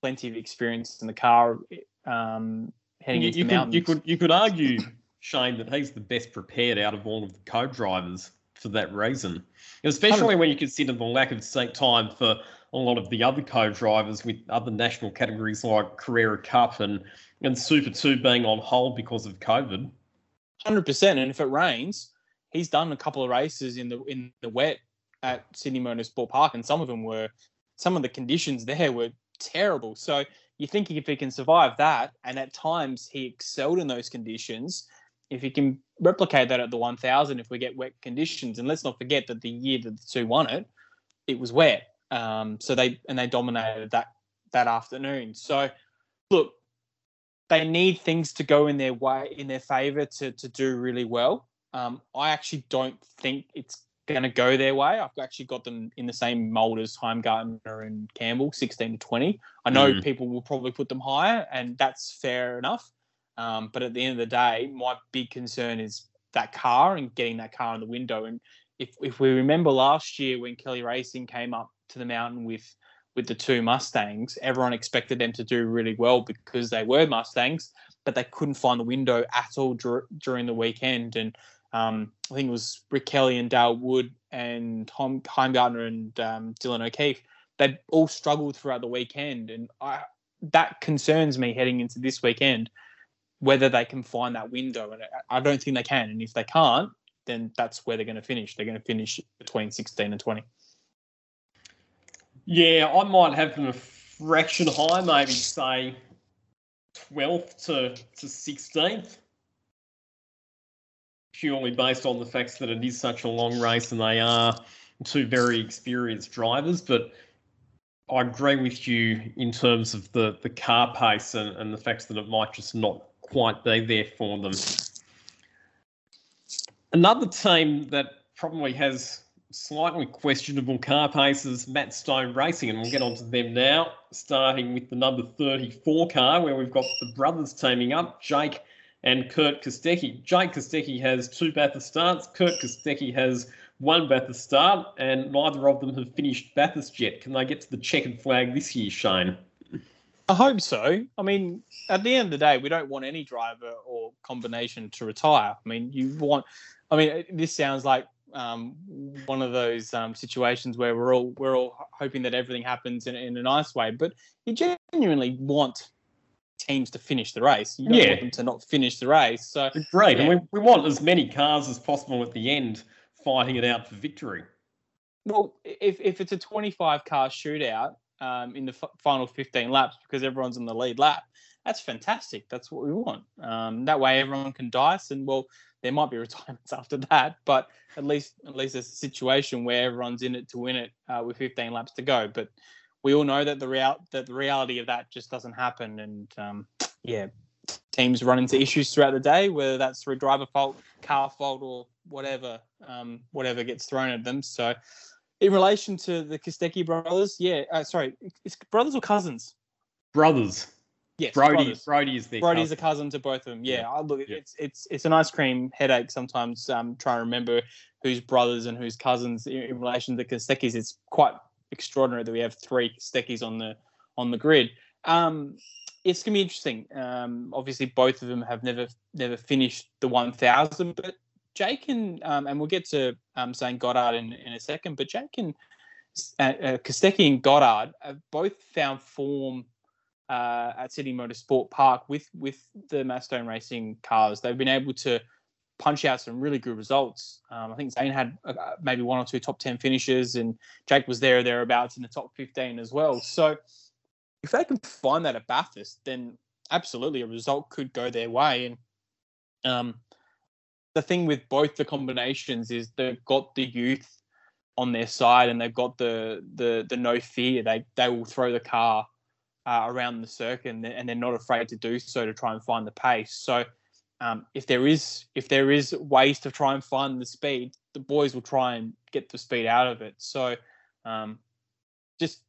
plenty of experience in the car um, heading you, into you the mountains. You could you could argue, Shane, that he's the best prepared out of all of the co-drivers for that reason, especially when you consider the lack of seat time for a lot of the other co-drivers with other national categories like Carrera Cup and and Super Two being on hold because of COVID. Hundred percent, and if it rains, he's done a couple of races in the in the wet at Sydney Motorsport Park, and some of them were some of the conditions there were terrible. So you think if he can survive that, and at times he excelled in those conditions, if he can replicate that at the 1000, if we get wet conditions, and let's not forget that the year that the two won it, it was wet. Um, so they and they dominated that that afternoon. So look, they need things to go in their way in their favor to to do really well. Um, I actually don't think it's going to go their way. I've actually got them in the same mold as Heimgartner and Campbell, 16 to 20. I know mm. people will probably put them higher, and that's fair enough. Um, but at the end of the day, my big concern is that car and getting that car in the window. And if, if we remember last year when Kelly Racing came up to the mountain with with the two Mustangs. Everyone expected them to do really well because they were Mustangs, but they couldn't find the window at all dur- during the weekend. And um, I think it was Rick Kelly and Dale Wood and Tom Heimgartner and um, Dylan O'Keeffe. They all struggled throughout the weekend, and I, that concerns me heading into this weekend whether they can find that window. And I don't think they can. And if they can't, then that's where they're going to finish. They're going to finish between 16 and 20. Yeah, I might have them a fraction high, maybe say 12th to, to 16th. Purely based on the fact that it is such a long race and they are two very experienced drivers. But I agree with you in terms of the, the car pace and, and the fact that it might just not quite there for them. Another team that probably has slightly questionable car paces, Matt Stone Racing, and we'll get on to them now, starting with the number 34 car, where we've got the brothers teaming up, Jake and Kurt Kostecki. Jake Kostecki has two Bathurst starts, Kurt Kostecki has one Bathurst start, and neither of them have finished Bathurst yet. Can they get to the checkered flag this year, Shane? I hope so. I mean, at the end of the day, we don't want any driver or combination to retire. I mean, you want. I mean, this sounds like um, one of those um, situations where we're all we're all hoping that everything happens in, in a nice way, but you genuinely want teams to finish the race. You don't yeah. want them to not finish the race. So great, yeah. and we, we want as many cars as possible at the end fighting it out for victory. Well, if if it's a 25 car shootout, um, in the f- final 15 laps because everyone's in the lead lap. That's fantastic. That's what we want. Um, that way, everyone can dice, and well, there might be (laughs) retirements after that, but at least at least there's a situation where everyone's in it to win it uh, with 15 laps to go. But we all know that the real that the reality of that just doesn't happen, and um, yeah, teams run into issues throughout the day, whether that's through driver fault, car fault, or whatever um, whatever gets thrown at them. So in relation to the Kostecki brothers, yeah, uh, sorry, it's brothers or cousins? Brothers. Yes, Brodie. Brothers. Brodie is the Brodie's cousin. a cousin to both of them. Yeah, yeah. I look, yeah. it's it's it's an ice cream headache sometimes. Um, trying to remember who's brothers and who's cousins in, in relation to the Kosteckis. It's quite extraordinary that we have three Kosteckis on the on the grid. Um, it's gonna be interesting. Um, obviously, both of them have never never finished the 1,000, but Jake and um, and we'll get to um, Zane Goddard in, in a second, but Jake and uh, uh, Kostecki and Goddard have both found form uh, at Sydney Motorsport Park with with the Matt Stone Racing cars. They've been able to punch out some really good results. Um, I think Zane had uh, maybe one or two top ten finishes, and Jake was there thereabouts in the top fifteen as well. So if they can find that at Bathurst, then absolutely a result could go their way. And um, the thing with both the combinations is they've got the youth on their side and they've got the the the no fear. They they will throw the car uh, around the circuit and, and they're not afraid to do so to try and find the pace. So um, if there is if there is ways to try and find the speed, the boys will try and get the speed out of it. So um, just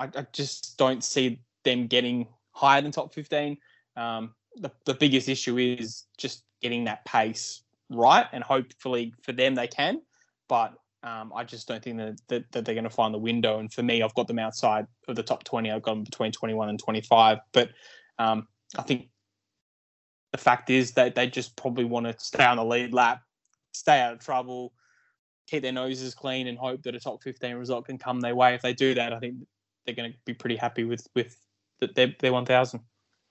I, I, just don't see them getting higher than top fifteen. Um, the the biggest issue is just getting that pace right, and hopefully for them they can. But um, I just don't think that, that, that they're going to find the window. And for me, I've got them outside of the top 20. I've got them between 21 and 25. But um, I think the fact is that they just probably want to stay on the lead lap, stay out of trouble, keep their noses clean, and hope that a top 15 result can come their way. If they do that, I think they're going to be pretty happy with with their, their 1,000.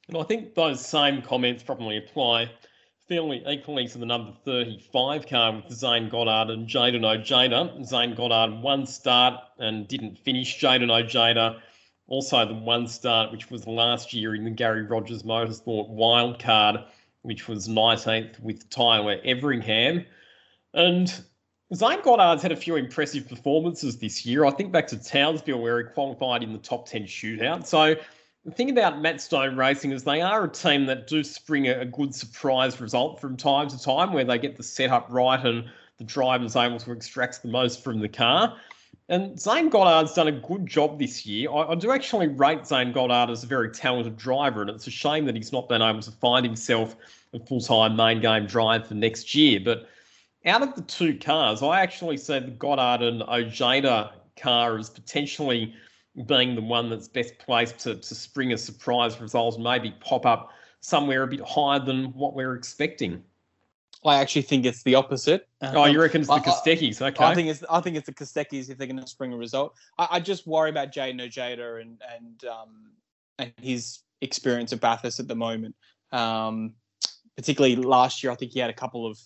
And I think those same comments probably apply fairly equally to the number 35 car with Zane Goddard and Jayden Ojeda. Zane Goddard one start and didn't finish. Jayden Ojeda also the one start, which was last year in the Garry Rogers Motorsport wildcard, which was 19th with Tyler Everingham. And Zane Goddard's had a few impressive performances this year. I think back to Townsville where he qualified in the top 10 shootout. So the thing about Matt Stone Racing is they are a team that do spring a, a good surprise result from time to time where they get the setup right and the driver's able to extract the most from the car. And Zane Goddard's done a good job this year. I, I, do actually rate Zane Goddard as a very talented driver, and it's a shame that he's not been able to find himself a full time main game drive for next year. But out of the two cars, I actually see the Goddard and Ojeda car as potentially being the one that's best placed to, to spring a surprise result and maybe pop up somewhere a bit higher than what we're expecting. I actually think it's the opposite. Oh, you reckon it's the Kostecki's? Okay. I think it's I think it's the Kostecki's if they're going to spring a result. I, I, just worry about Jayden Ojeda and and um, and his experience at Bathurst at the moment. Um, particularly last year, I think he had a couple of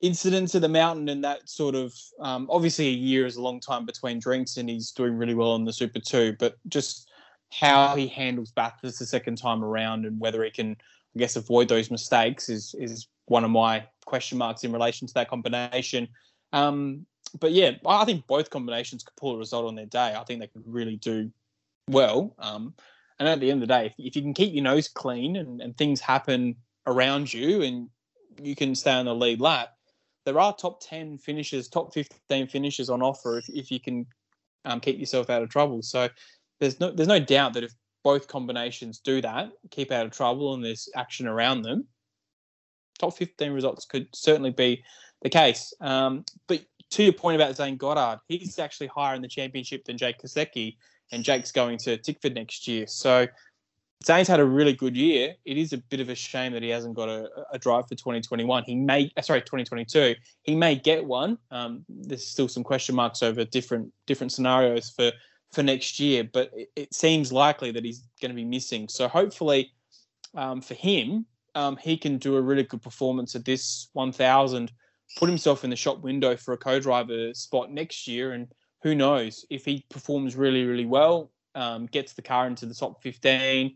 incidents at the mountain and that sort of um, obviously a year is a long time between drinks and he's doing really well in the Super Two, but just how he handles Bathurst the second time around and whether he can, I guess, avoid those mistakes is is one of my question marks in relation to that combination. Um, but yeah, I think both combinations could pull a result on their day. I think they could really do well. Um, and at the end of the day, if, if you can keep your nose clean and, and things happen around you and you can stay on the lead lap, there are top 10 finishes, top 15 finishes on offer if, if you can um, keep yourself out of trouble. So there's no there's no doubt that if both combinations do that, keep out of trouble and there's action around them, top 15 results could certainly be the case. Um, but to your point about Zane Goddard, he's actually higher in the championship than Jake Kostecki, and Jake's going to Tickford next year. So Zane's had a really good year. It is a bit of a shame that he hasn't got a, a drive for 2021. He may, uh, sorry, 2022. He may get one. Um, there's still some question marks over different different scenarios for for next year, but it, it seems likely that he's going to be missing. So hopefully, um, for him, um, he can do a really good performance at this 1000, put himself in the shop window for a co-driver spot next year, and who knows if he performs really, really well, um, gets the car into the top 15,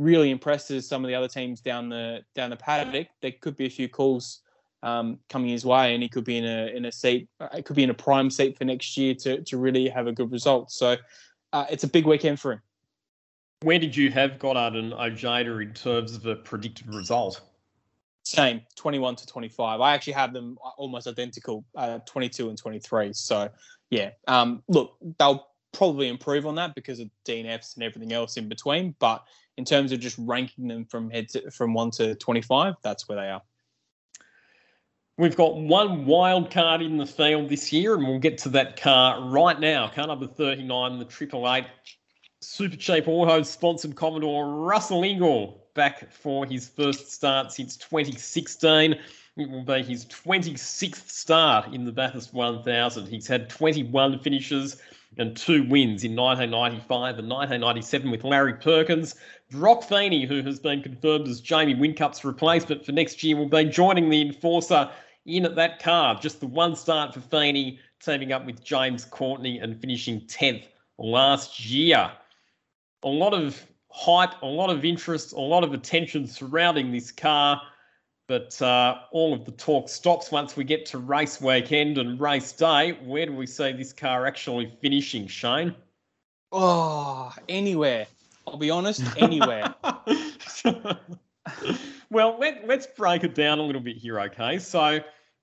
really impresses some of the other teams down the down the paddock. There could be a few calls um, coming his way, and he could be in a in a seat. Uh, it could be in a prime seat for next year to to really have a good result. So uh, it's a big weekend for him. Where did you have Goddard and Ojeda in terms of a predicted result? Same, 21 to 25. I actually have them almost identical, uh, 22 and 23. So, yeah, um, look, they'll probably improve on that because of DNFs and everything else in between. But in terms of just ranking them from head to, from one to 25, that's where they are. We've got one wild card in the field this year, and we'll get to that car right now. Car number 39, the Triple Eight Super Cheap Auto sponsored Commodore Russell Ingall back for his first start since 2016. It will be his 26th start in the Bathurst 1000. He's had 21 finishes and two wins in 1995 and 1997 with Larry Perkins. Broc Feeney, who has been confirmed as Jamie Whincup's replacement for next year, will be joining the enforcer in at that car. Just the one start for Feeney, teaming up with James Courtney and finishing 10th last year a lot of hype, a lot of interest, a lot of attention surrounding this car. But uh, all of the talk stops once we get to race weekend and race day. Where do we see this car actually finishing, Shane? Oh, anywhere. I'll be honest, anywhere. (laughs) well, let, let's break it down a little bit here, okay? So,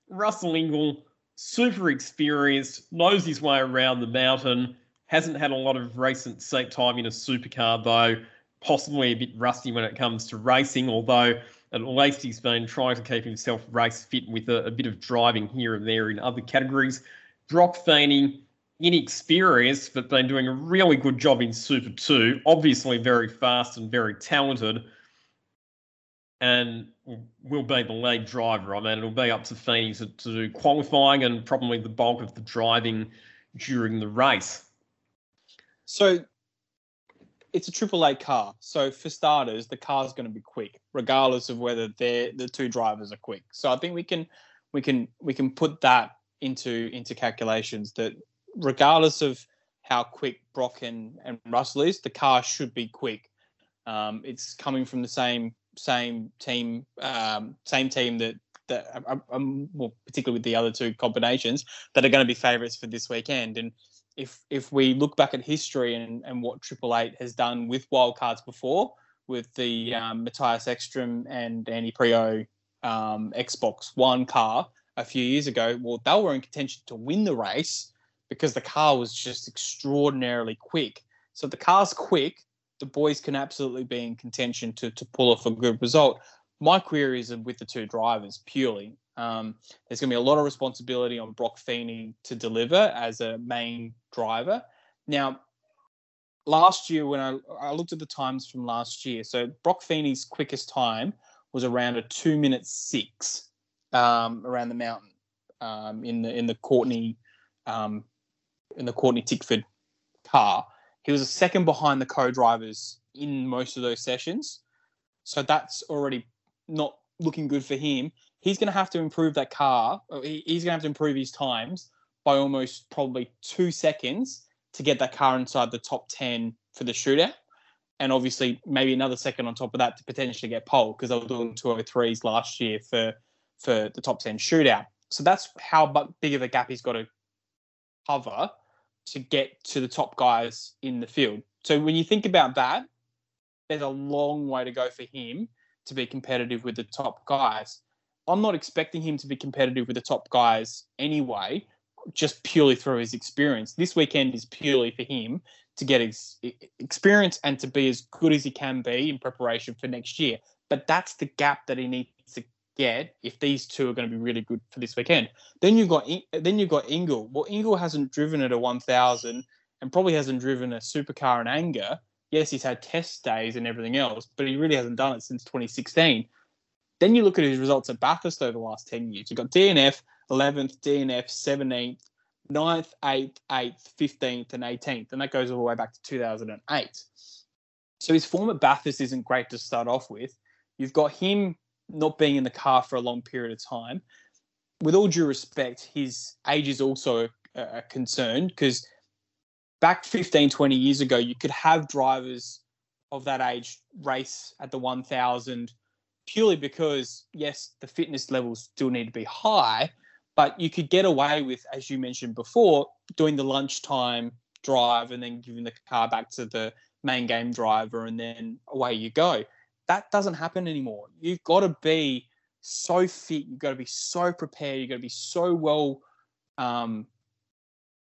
Russell Ingall, super experienced, knows his way around the mountain. Hasn't had a lot of recent seat time in a supercar, though, possibly a bit rusty when it comes to racing, although at least he's been trying to keep himself race fit with a, a bit of driving here and there in other categories. Broc Feeney, inexperienced, but been doing a really good job in Super 2. Obviously, very fast and very talented. And will be the lead driver. I mean, it'll be up to Feeney to, to do qualifying and probably the bulk of the driving during the race. So it's a Triple Eight car. So for starters, the car's going to be quick, regardless of whether they're the two drivers are quick. So I think we can we can we can put that into into calculations that regardless of how quick Broc and, and Russell is, the car should be quick. Um, it's coming from the same same team um, same team that that um, um well, particularly with the other two combinations that are going to be favourites for this weekend. And if if we look back at history and, and what Triple Eight has done with wildcards before, with the um, Mattias Ekström and Andy Priaulx um, Xbox One car a few years ago, well, they were in contention to win the race because the car was just extraordinarily quick. So the car's quick, the boys can absolutely be in contention to to pull off a good result. My queries are with the two drivers purely. Um, there's going to be a lot of responsibility on Broc Feeney to deliver as a main driver. Now, last year when I, I looked at the times from last year, so Broc Feeney's quickest time was around a two minute six um, around the mountain um, in the in the Courtney um, in the Courtney Tickford car. He was a second behind the co-drivers in most of those sessions, so that's already not looking good for him. He's going to have to improve that car. He's going to have to improve his times by almost probably two seconds to get that car inside the top 10 for the shootout. And obviously, maybe another second on top of that to potentially get pole because they were doing 203s last year for, for the top 10 shootout. So that's how big of a gap he's got to cover to get to the top guys in the field. So when you think about that, there's a long way to go for him to be competitive with the top guys. I'm not expecting him to be competitive with the top guys anyway, just purely through his experience. This weekend is purely for him to get his experience and to be as good as he can be in preparation for next year. But that's the gap that he needs to get if these two are going to be really good for this weekend. Then you've got then you've got Ingall. Well, Ingall hasn't driven at a 1000 and probably hasn't driven a supercar in anger. Yes, he's had test days and everything else, but he really hasn't done it since 2016. Then you look at his results at Bathurst over the last 10 years. You've got DNF, 11th, DNF, 17th, 9th, 8th, 8th, 15th, and 18th. And that goes all the way back to 2008. So his form at Bathurst isn't great to start off with. You've got him not being in the car for a long period of time. With all due respect, his age is also a, concern because back 15, 20 years ago, you could have drivers of that age race at the 1000 purely because, yes, the fitness levels still need to be high, but you could get away with, as you mentioned before, doing the lunchtime drive and then giving the car back to the main game driver and then away you go. That doesn't happen anymore. You've got to be so fit. You've got to be so prepared. You've got to be so well um,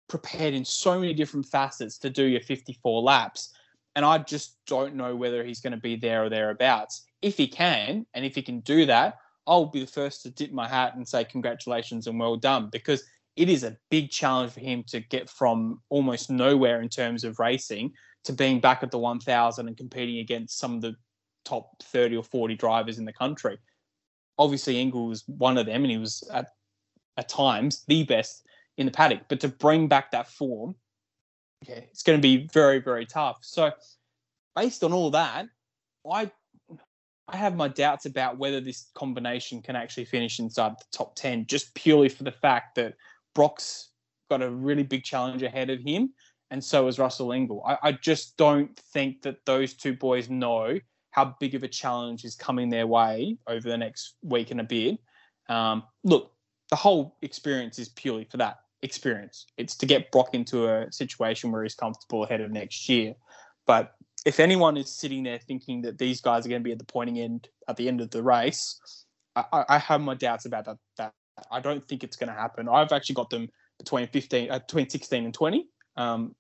prepared in so many different facets to do your 54 laps. And I just don't know whether he's going to be there or thereabouts. If he can, and if he can do that, I'll be the first to dip my hat and say congratulations and well done because it is a big challenge for him to get from almost nowhere in terms of racing to being back at the 1000 and competing against some of the top 30 or 40 drivers in the country. Obviously, Ingall was one of them, and he was at, at times the best in the paddock. But to bring back that form, yeah, it's going to be very, very tough. So, based on all that, I I have my doubts about whether this combination can actually finish inside the top 10, just purely for the fact that Broc's got a really big challenge ahead of him, and so is Russell Ingall. I, I just don't think that those two boys know how big of a challenge is coming their way over the next week and a bit. Um, look, the whole experience is purely for that experience. It's to get Broc into a situation where he's comfortable ahead of next year. But if anyone is sitting there thinking that these guys are going to be at the pointing end at the end of the race, I, I have my doubts about that. That I don't think it's going to happen. I've actually got them between 15, uh, between 16 and 20. Um,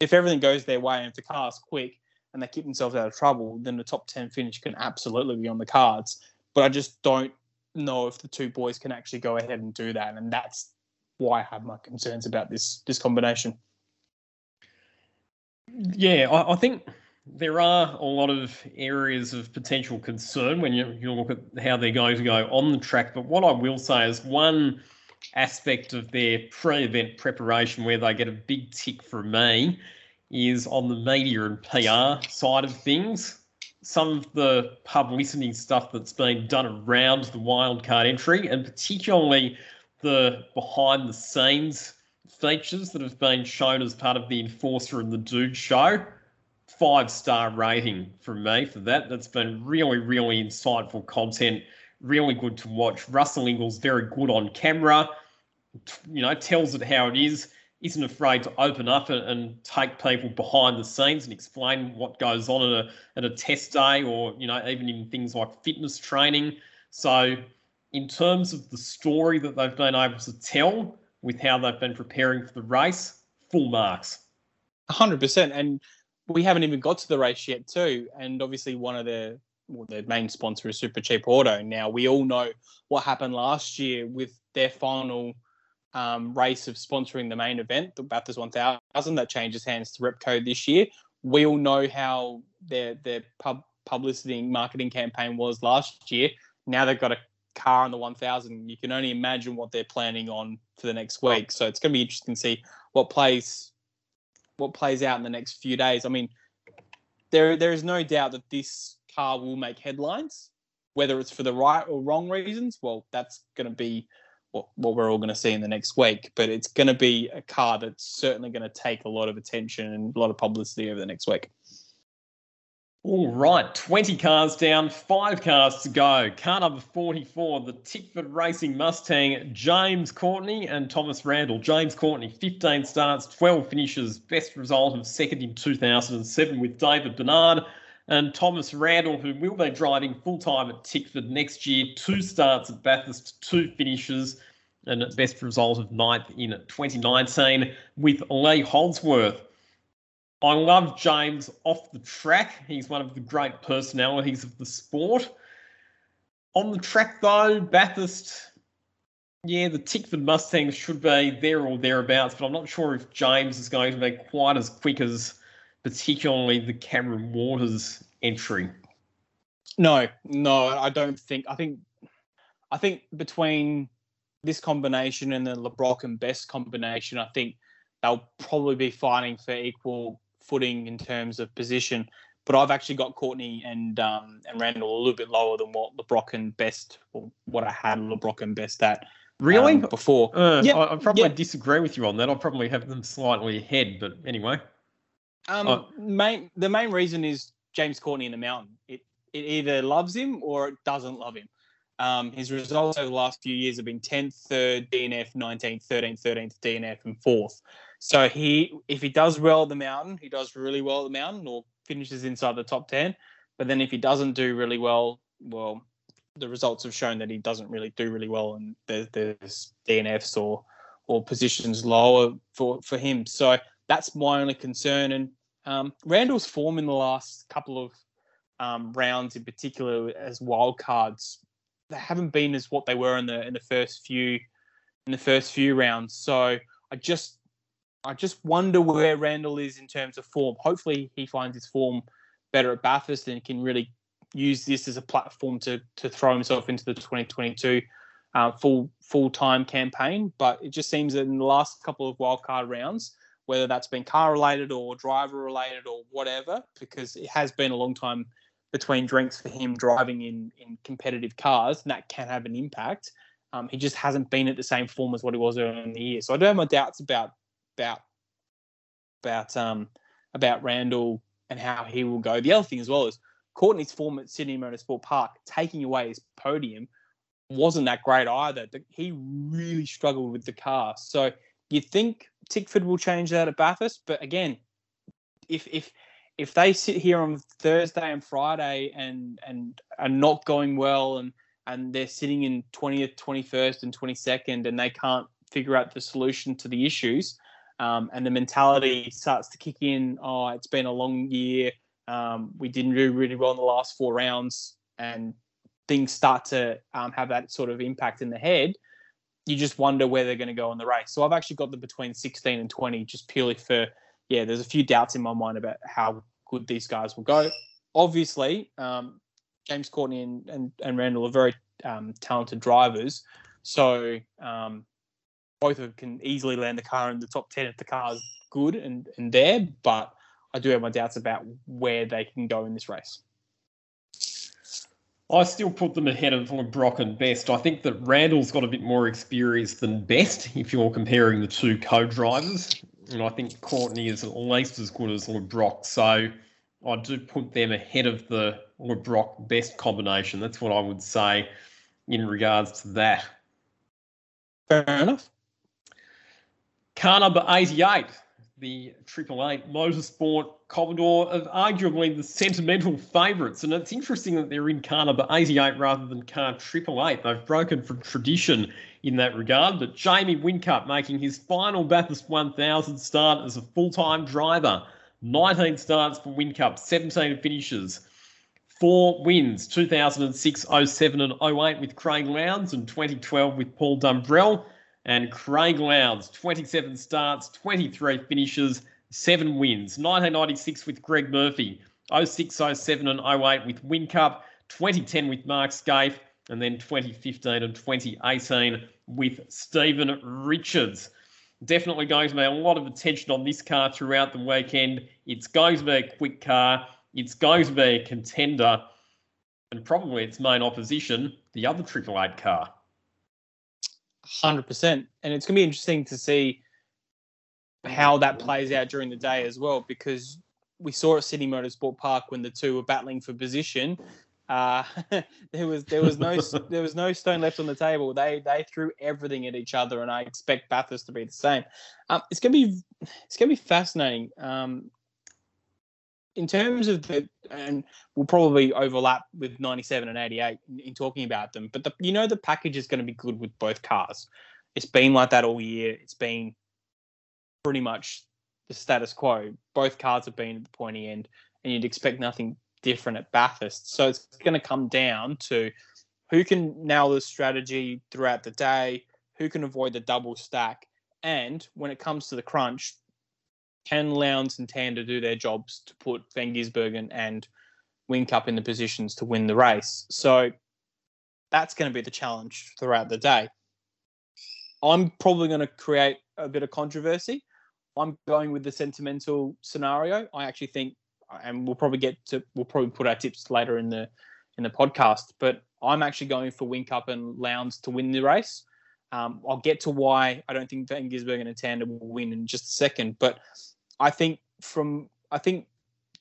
if everything goes their way and if the car's quick and they keep themselves out of trouble, then the top 10 finish can absolutely be on the cards. But I just don't know if the two boys can actually go ahead and do that. And that's why I have my concerns about this this combination. Yeah, I, I think there are a lot of areas of potential concern when you, you look at how they're going to go on the track. But what I will say is one aspect of their pre event preparation where they get a big tick from me is on the media and PR side of things. Some of the publicity stuff that's been done around the wildcard entry, and particularly the behind the scenes features that have been shown as part of the Enforcer and the Dude show five star rating from me for that. That's been really, really insightful content, really good to watch. Russell Ingall's very good on camera, you know, tells it how it is, isn't afraid to open up and, and take people behind the scenes and explain what goes on at a, at a test day or, you know, even in things like fitness training. So, in terms of the story that they've been able to tell with how they've been preparing for the race, full marks. 100%. And we haven't even got to the race yet, too. And obviously, one of the well, main sponsor is Super Cheap Auto. Now we all know what happened last year with their final um, race of sponsoring the main event, the Bathurst 1000. That changes hands to Repco this year. we all know how their their pub publicity marketing campaign was last year. Now they've got a car on the 1000. You can only imagine what they're planning on for the next week. So it's going to be interesting to see what plays what plays out in the next few days. I mean, there there is no doubt that this car will make headlines, whether it's for the right or wrong reasons. Well, that's going to be what, what we're all going to see in the next week. But it's going to be a car that's certainly going to take a lot of attention and a lot of publicity over the next week. All right, 20 cars down, five cars to go. Car number 44, the Tickford Racing Mustang, James Courtney and Thomas Randall. James Courtney, 15 starts, 12 finishes, best result of second in 2007 with David Besnard. And Thomas Randall, who will be driving full time at Tickford next year, two starts at Bathurst, two finishes, and best result of ninth in 2019 with Lee Holdsworth. I love James off the track. He's one of the great personalities of the sport. On the track, though, Bathurst, yeah, the Tickford Mustangs should be there or thereabouts, but I'm not sure if James is going to be quite as quick as particularly the Cameron Waters entry. No, no, I don't think. I think, I think between this combination and the Le Brocq and Best combination, I think they'll probably be fighting for equal footing in terms of position. But I've actually got Courtney and um, and Randall a little bit lower than what Le Brocq and Best, or what I had Le Brocq and Best at. Really? Um, before. Uh, yep. I, I probably yep. disagree with you on that. I'll probably have them slightly ahead, but anyway. Um, oh. main the main reason is James Courtney in the mountain. It it either loves him or it doesn't love him. Um, his results over the last few years have been 10th, 3rd, DNF, 19th, 13th, 13th, DNF, and 4th. So he, if he does well at the mountain, he does really well at the mountain or finishes inside the top 10. But then if he doesn't do really well, well, the results have shown that he doesn't really do really well and there's, there's DNFs or or positions lower for, for him. So that's my only concern. And um, Randall's form in the last couple of um, rounds, in particular as wild cards, they haven't been as what they were in the in the first few in the first few rounds. So I just I just wonder where Randall is in terms of form. Hopefully, he finds his form better at Bathurst and can really use this as a platform to to throw himself into the 2022 uh, full full time campaign. But it just seems that in the last couple of wildcard rounds, whether that's been car related or driver related or whatever, because it has been a long time between drinks for him driving in in competitive cars, and that can have an impact. Um, he just hasn't been at the same form as what he was earlier in the year. So I do have my doubts about about about um about Randall and how he will go. The other thing as well is Courtney's form at Sydney Motorsport Park, taking away his podium, wasn't that great either. He really struggled with the car. So you think Tickford will change that at Bathurst, but again, if if if they sit here on Thursday and Friday and and are not going well and and they're sitting in 20th, 21st, and 22nd, and they can't figure out the solution to the issues, um, and the mentality starts to kick in. Oh, it's been a long year. Um, we didn't do really well in the last four rounds, and things start to um, have that sort of impact in the head. You just wonder where they're going to go in the race. So I've actually got them between 16 and 20, just purely for yeah. There's a few doubts in my mind about how good these guys will go. Obviously, um, James Courtney and, and, and Randall are very um, talented drivers, so um, both of them can easily land the car in the top 10 if the car's good and, and there, but I do have my doubts about where they can go in this race. I still put them ahead of Le Brocq and Best. I think that Randall's got a bit more experience than Best if you're comparing the two co-drivers. And I think Courtney is at least as good as Le Brocq. So I do put them ahead of the Le Brocq Best combination. That's what I would say in regards to that. Fair enough. Car number 88, the Triple Eight Motorsport Commodore of arguably the sentimental favourites. And it's interesting that they're in car number 88 rather than car Triple Eight. They've broken from tradition in that regard. But Jamie Whincup making his final Bathurst 1000 start as a full time driver. 19 starts for Whincup, 17 finishes. Four wins 2006, 07, and 08 with Craig Lowndes, and 2012 with Paul Dumbrell. And Craig Lowndes, 27 starts, 23 finishes, seven wins. 1996 with Greg Murphy, 06, 07, and 08 with Whincup, 2010 with Mark Skaife, and then 2015 and 2018 with Steven Richards. Definitely going to be a lot of attention on this car throughout the weekend. It's going to be a quick car. It's going to be a contender, and probably its main opposition, the other Triple Eight car. Hundred percent, and it's going to be interesting to see how that plays out during the day as well, because we saw at Sydney Motorsport Park when the two were battling for position. Uh, (laughs) there was there was no (laughs) there was no stone left on the table. They they threw everything at each other, and I expect Bathurst to be the same. Um, it's gonna be it's gonna be fascinating. Um, in terms of the, and we'll probably overlap with 97 and 88 in, in talking about them, but the, you know the package is going to be good with both cars. It's been like that all year. It's been pretty much the status quo. Both cars have been at the pointy end, and you'd expect nothing different at Bathurst. So it's going to come down to who can nail the strategy throughout the day, who can avoid the double stack, and when it comes to the crunch, can Lowndes and Tander do their jobs to put Van Gisbergen and Whincup in the positions to win the race? So that's going to be the challenge throughout the day. I'm probably going to create a bit of controversy. I'm going with the sentimental scenario. I actually think, and we'll probably get to, we'll probably put our tips later in the in the podcast. But I'm actually going for Whincup and Lowndes to win the race. Um, I'll get to why I don't think Van Gisbergen and Tander will win in just a second. But I think from I think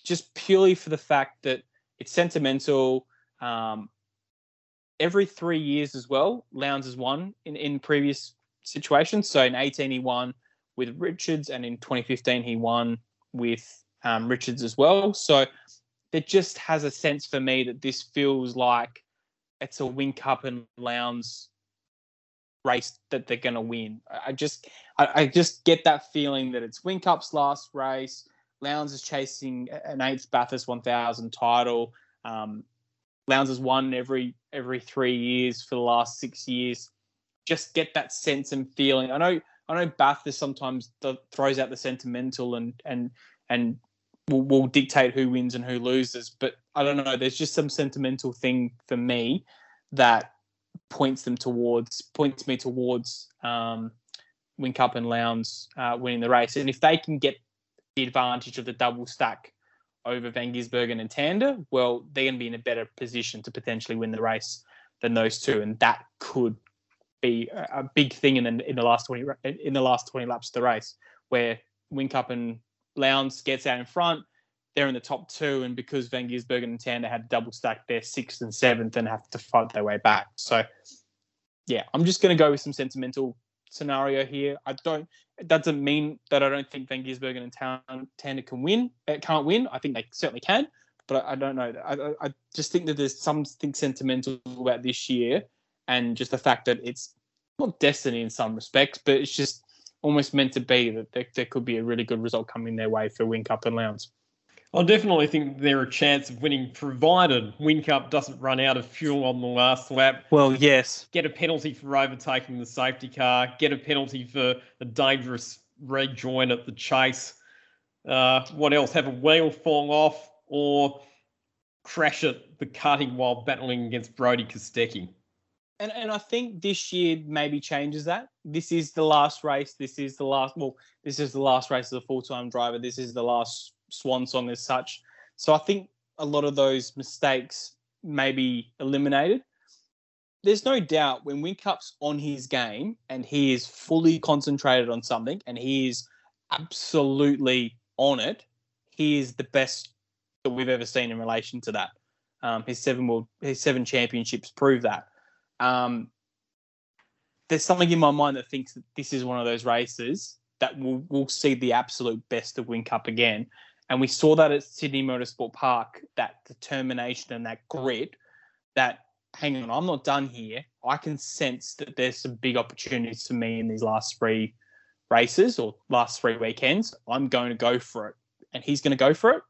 just purely for the fact that it's sentimental. Um, every three years as well, Lowndes has won in, in previous situations. So in 18 he won with Richards, and in 2015 he won with um, Richards as well. So it just has a sense for me that this feels like it's a Whincup and Lowndes race that they're going to win. I just I, I, just get that feeling that it's Whincup's last race. Lowndes is chasing an eighth Bathurst 1000 title. Um, Lowndes has won every every three years for the last six years. Just get that sense and feeling. I know I know Bathurst sometimes throws out the sentimental and and and will, will dictate who wins and who loses, but I don't know. There's just some sentimental thing for me that points them towards points me towards um, Whincup and Lowndes uh, winning the race. And if they can get the advantage of the double stack over Van Gisbergen and Tander, well, they're going to be in a better position to potentially win the race than those two, and that could be a, a big thing in the in the last twenty in the last twenty laps of the race, where Whincup and Lowndes gets out in front, they're in the top two, and because Van Gisbergen and Tander had double stack, they're sixth and seventh and have to fight their way back. So, yeah, I'm just going to go with some sentimental scenario here. I don't. It doesn't mean that I don't think Van Gisbergen and Tander can win. Uh, can't win. I think they certainly can, but I, don't know. I, I just think that there's something sentimental about this year, and just the fact that it's not destiny in some respects, but it's just almost meant to be that there, there could be a really good result coming their way for Whincup and Lowndes. I definitely think they're a chance of winning, provided Whincup doesn't run out of fuel on the last lap. Well, yes. Get a penalty for overtaking the safety car. Get a penalty for a dangerous rejoin at the chase. Uh, what else? Have a wheel fall off or crash at the cutting while battling against Brodie Kostecki. And, and I think this year maybe changes that. This is the last race. This is the last. Well, this is the last race as a full time driver. This is the last swan song as such. So I think a lot of those mistakes may be eliminated. There's no doubt when Whincup's on his game and he is fully concentrated on something and he is absolutely on it, he is the best that we've ever seen in relation to that. Um, his seven world, his seven championships prove that. Um, there's something in my mind that thinks that this is one of those races that will will see the absolute best of Whincup again. And we saw that at Sydney Motorsport Park, that determination and that grit that, hang on, I'm not done here. I can sense that there's some big opportunities for me in these last three races or last three weekends. I'm going to go for it. And he's going to go for it.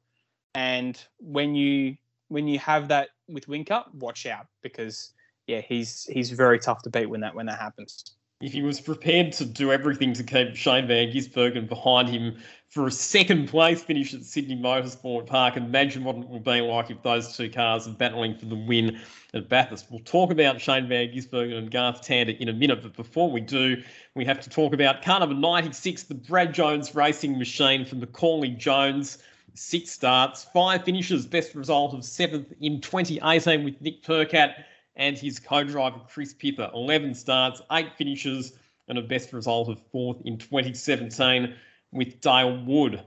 And when you when you have that with Whincup, watch out because yeah, he's he's very tough to beat when that when that happens. If he was prepared to do everything to keep Shane Van Gisbergen behind him for a second place finish at Sydney Motorsport Park, imagine what it will be like if those two cars are battling for the win at Bathurst. We'll talk about Shane Van Gisbergen and Garth Tander in a minute, but before we do, we have to talk about car number 96, the Brad Jones racing machine from Macaulay Jones. Six starts, five finishes, best result of seventh in 2018 with Nick Percat and his co-driver Chris Pither. 11 starts, eight finishes, and a best result of fourth in 2017 with Dale Wood.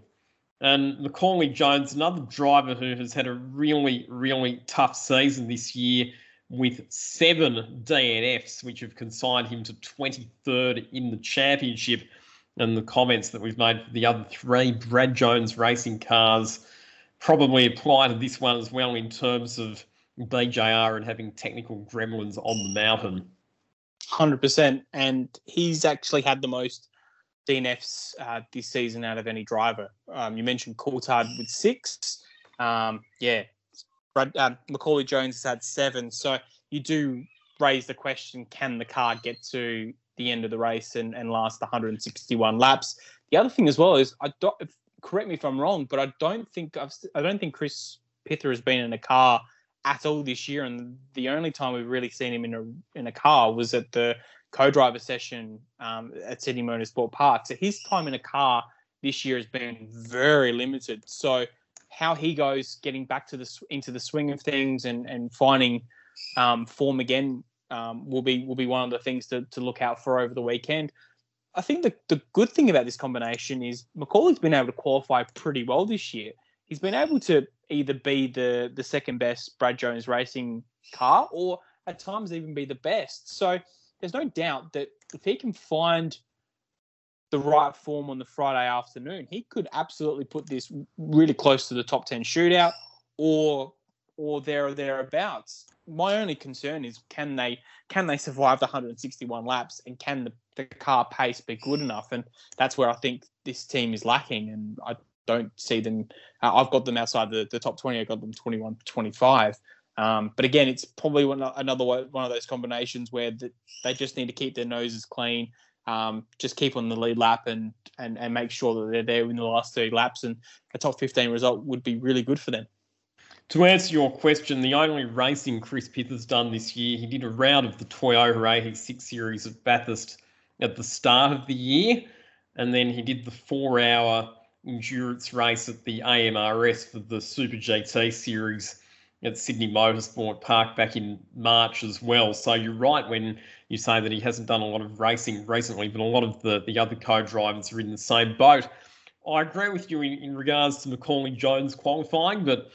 And Macaulay Jones, another driver who has had a really, really tough season this year with seven DNFs, which have consigned him to 23rd in the championship. And the comments that we've made for the other three Brad Jones racing cars probably apply to this one as well in terms of BJR and having technical gremlins on the mountain. 100%. And he's actually had the most DNFs uh, this season out of any driver. Um, you mentioned Coulthard with six. Um, yeah, uh, Macaulay Jones has had seven. So you do raise the question can the car get to the end of the race and, and last 161 laps? The other thing as well is, I don't, correct me if I'm wrong, but I don't think I've, I don't think Chris Pither has been in a car at all this year, and the only time we've really seen him in a in a car was at the co-driver session um, at Sydney Motorsport Park. So his time in a car this year has been very limited. So how he goes getting back to the into the swing of things and and finding um, form again um, will be will be one of the things to, to look out for over the weekend. I think the, the good thing about this combination is Macaulay's been able to qualify pretty well this year. He's been able to either be the the second best Brad Jones racing car or at times even be the best. So there's no doubt that if he can find the right form on the Friday afternoon, he could absolutely put this really close to the top 10 shootout or or there or thereabouts. My only concern is can they can they survive the 161 laps and can the, the car pace be good enough? And that's where I think this team is lacking. And I don't see them. Uh, I've got them outside the, the top 20. I've got them 21, 25. Um, but again, it's probably one, another one of those combinations where the, they just need to keep their noses clean, um, just keep on the lead lap and, and and make sure that they're there in the last 30 laps. And a top 15 result would be really good for them. To answer your question, the only racing Chris Pith has done this year, he did a round of the Toyota 86 series at Bathurst at the start of the year, and then he did the four-hour endurance race at the AMRS for the Super GT series at Sydney Motorsport Park back in March as well. So you're right when you say that he hasn't done a lot of racing recently, but a lot of the, the other co-drivers are in the same boat. I agree with you in, in regards to Macaulay Jones qualifying, but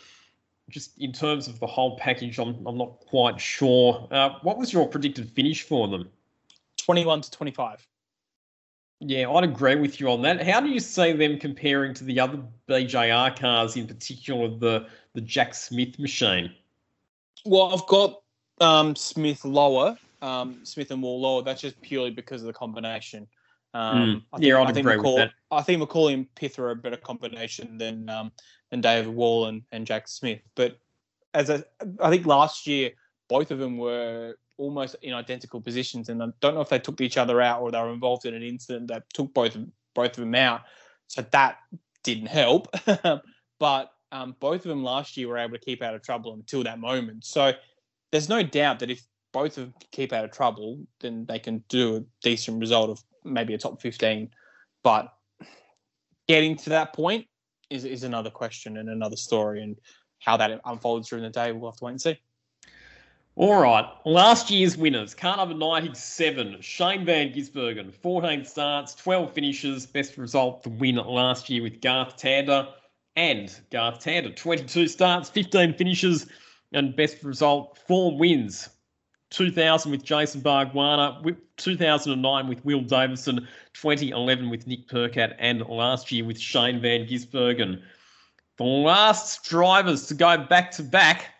just in terms of the whole package, I'm, I'm not quite sure. Uh, what was your predicted finish for them? 21 to 25. Yeah, I'd agree with you on that. How do you see them comparing to the other BJR cars, in particular the the Jack Smith machine? Well, I've got um, Smith lower, um, Smith and Wall lower. That's just purely because of the combination. Um, mm. I think, yeah, I'd I think agree McCall, with that. I think Macaulay and Pith are a better combination than um, than David Wall and, and Jack Smith. But as a, I think last year both of them were almost in identical positions, and I don't know if they took each other out or they were involved in an incident that took both both of them out. So that didn't help. (laughs) but um, both of them last year were able to keep out of trouble until that moment. So there's no doubt that if both of them keep out of trouble, then they can do a decent result of maybe a top 15. But getting to that point is, is another question and another story. And how that unfolds during the day, we'll have to wait and see. All right, last year's winners. Car number 97, Shane Van Gisbergen. 14 starts, 12 finishes. Best result, the win last year with Garth Tander. And Garth Tander, 22 starts, 15 finishes, and best result, four wins. 2000 with Jason Bargwanna, 2009 with Will Davison, 2011 with Nick Percat, and last year with Shane Van Gisbergen. The last drivers to go back to back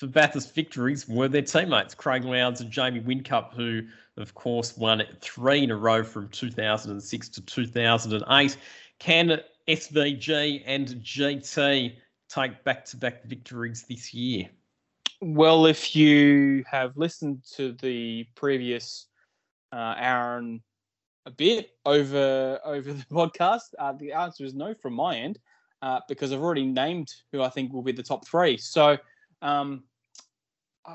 for Bathurst victories were their teammates, Craig Lowndes and Jamie Whincup, who, of course, won three in a row from 2006 to 2008. Can SVG and GT take back to back victories this year? Well, if you have listened to the previous uh, Aaron a bit over over the (laughs) podcast? Uh, the answer is no from my end uh, because I've already named who I think will be the top three. So um,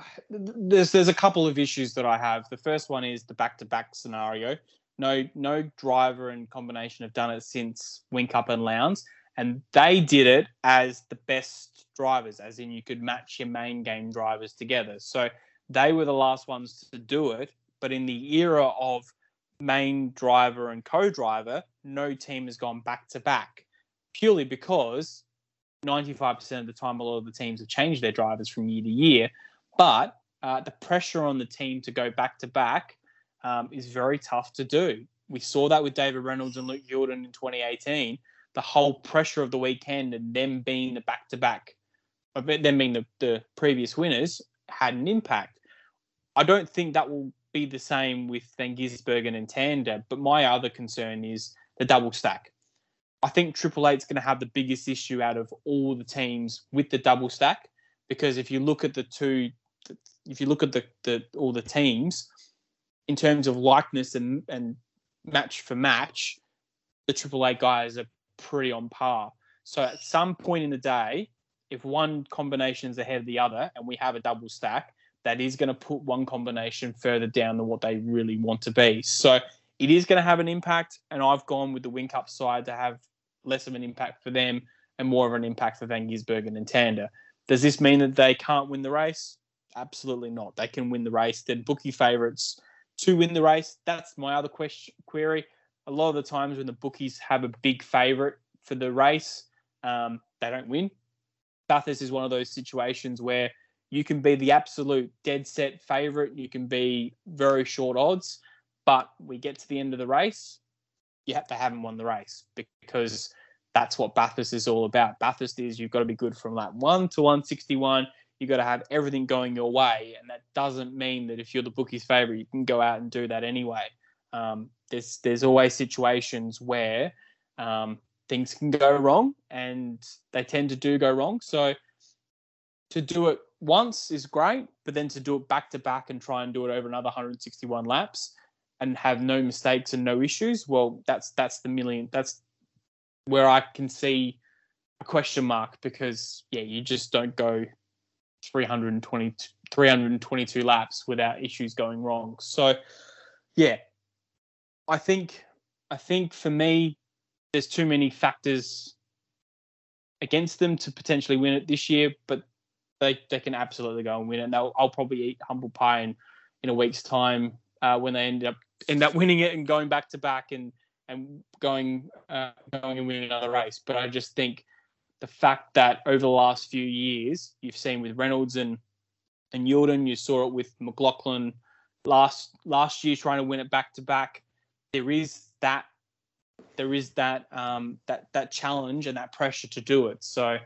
(sighs) there's there's a couple of issues that I have. The first one is the back to back scenario. No no driver and combination have done it since Whincup and Lowndes, and they did it as the best drivers, as in you could match your main game drivers together. So they were the last ones to do it. But in the era of main driver and co-driver, no team has gone back to back purely because 95% of the time, a lot of the teams have changed their drivers from year to year. But uh, the pressure on the team to go back to back um, is very tough to do. We saw that with David Reynolds and Luke Youlden in 2018. The whole pressure of the weekend and them being the back to back, them being the, the previous winners, had an impact. I don't think that will be the same with Van Gisbergen and Tander, but my other concern is the double stack. I think Triple Eight's going to have the biggest issue out of all the teams with the double stack because if you look at the two, if you look at the, the all the teams in terms of likeness and and match for match, the Eight guys are pretty on par. So at some point in the day, if one combination is ahead of the other and we have a double stack, that is going to put one combination further down than what they really want to be. So it is going to have an impact, and I've gone with the Whincup side to have less of an impact for them and more of an impact for Van Gisbergen and Tander. Does this mean that they can't win the race? Absolutely not. They can win the race. They're bookie favourites to win the race. That's my other question query. A lot of the times when the bookies have a big favourite for the race, um, they don't win. Bathurst is one of those situations where you can be the absolute dead set favourite. You can be very short odds, but we get to the end of the race, you have to haven't won the race because that's what Bathurst is all about. Bathurst is you've got to be good from lap one to 161. You've got to have everything going your way. And that doesn't mean that if you're the bookie's favourite, you can go out and do that anyway. Um, there's there's always situations where um, things can go wrong, and they tend to do go wrong. So to do it once is great, but then to do it back to back and try and do it over another 161 laps and have no mistakes and no issues, well, that's that's the million. That's where I can see a question mark because yeah, you just don't go 320 322 laps without issues going wrong. So yeah, I think I think for me, there's too many factors against them to potentially win it this year, but they they can absolutely go and win it. And I'll probably eat humble pie in in a week's time uh, when they end up end up winning it and going back to back and and going uh, going and winning another race. But I just think the fact that over the last few years you've seen with Reynolds and and Youlden, you saw it with McLaughlin last last year trying to win it back to back. There is that there is that um, that that challenge and that pressure to do it. So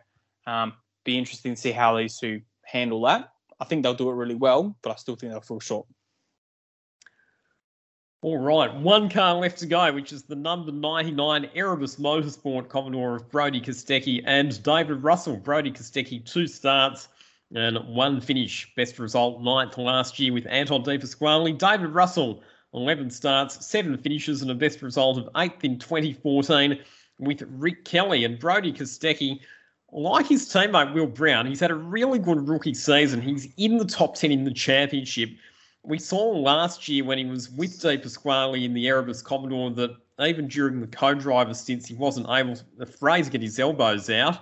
um, be interesting to see how these two handle that. I think they'll do it really well, but I still think they'll fall short. All right, one car left to go, which is the number 99 Erebus Motorsport Commodore of Brodie Kostecki and David Russell. Brodie Kostecki, two starts and one finish. Best result, ninth last year with Anton De Pasquale. David Russell, 11 starts, seven finishes, and a best result of eighth in 2014 with Rick Kelly. And Brodie Kostecki, like his teammate Will Brown, he's had a really good rookie season. He's in the top 10 in the championship we saw last year when he was with De Pasquale in the Erebus Commodore that even during the co-driver stints, he wasn't able, to, phrase, get his elbows out.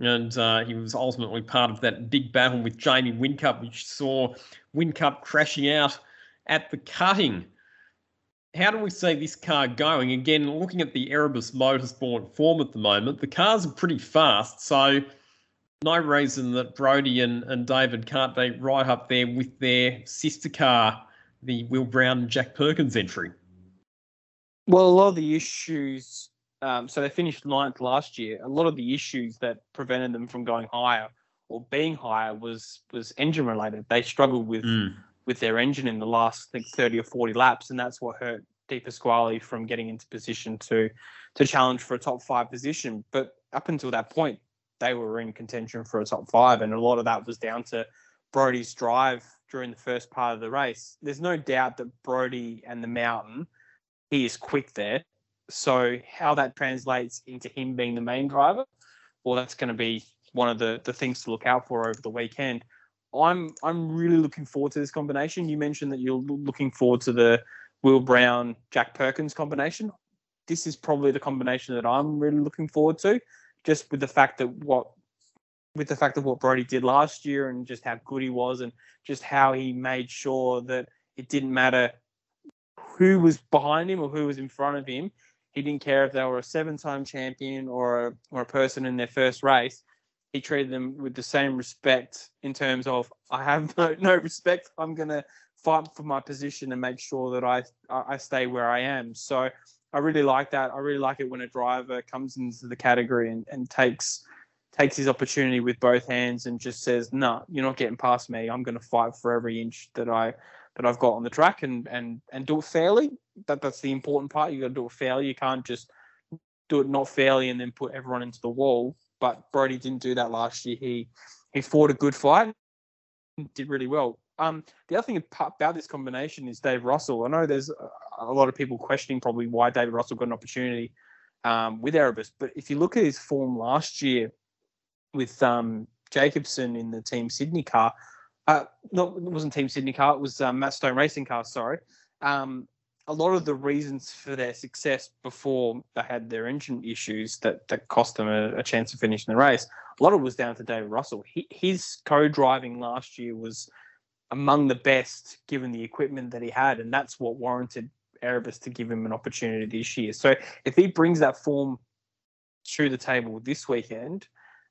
And uh, he was ultimately part of that big battle with Jamie Whincup, which saw Whincup crashing out at the cutting. How do we see this car going? Again, looking at the Erebus Motorsport form at the moment, the cars are pretty fast. So no reason that Brodie and, and David can't be right up there with their sister car, the Will Brown and Jack Perkins entry. Well, a lot of the issues, um, so they finished ninth last year. A lot of the issues that prevented them from going higher or being higher was was engine related. They struggled with mm. with their engine in the last, I think, thirty or forty laps, and that's what hurt De Pasquale from getting into position to to challenge for a top five position. But up until that point, they were in contention for a top five, and a lot of that was down to Brodie's drive during the first part of the race. There's no doubt that Brody and the mountain, he is quick there. So how that translates into him being the main driver, well, that's going to be one of the, the things to look out for over the weekend. I'm I'm really looking forward to this combination. You mentioned that you're looking forward to the Will Brown Jack Perkins combination. This is probably the combination that I'm really looking forward to, just with the fact that what with the fact of what Brodie did last year and just how good he was and just how he made sure that it didn't matter who was behind him or who was in front of him. He didn't care if they were a seven-time champion or a, or a person in their first race. He treated them with the same respect in terms of I have (laughs) no, no respect. I'm gonna fight for my position and make sure that I I stay where I am. So I really like that. I really like it when a driver comes into the category and, and takes takes his opportunity with both hands and just says, "No, nah, you're not getting past me. I'm going to fight for every inch that I that I've got on the track and and and do it fairly." That that's the important part. You got to do it fairly. You can't just do it not fairly and then put everyone into the wall. But Brodie didn't do that last year. He he fought a good fight, did really well. Um, the other thing about this combination is Dave Russell. I know there's a lot of people questioning probably why David Russell got an opportunity um, with Erebus, but if you look at his form last year, with um, Jacobson in the Team Sydney car. Uh, no, it wasn't Team Sydney car. It was um, Matt Stone Racing car. Sorry. Um, a lot of the reasons for their success before they had their engine issues that, that cost them a, a chance of finishing the race, a lot of it was down to David Russell. He, his co-driving last year was among the best given the equipment that he had, and that's what warranted Erebus to give him an opportunity this year. So if he brings that form to the table this weekend,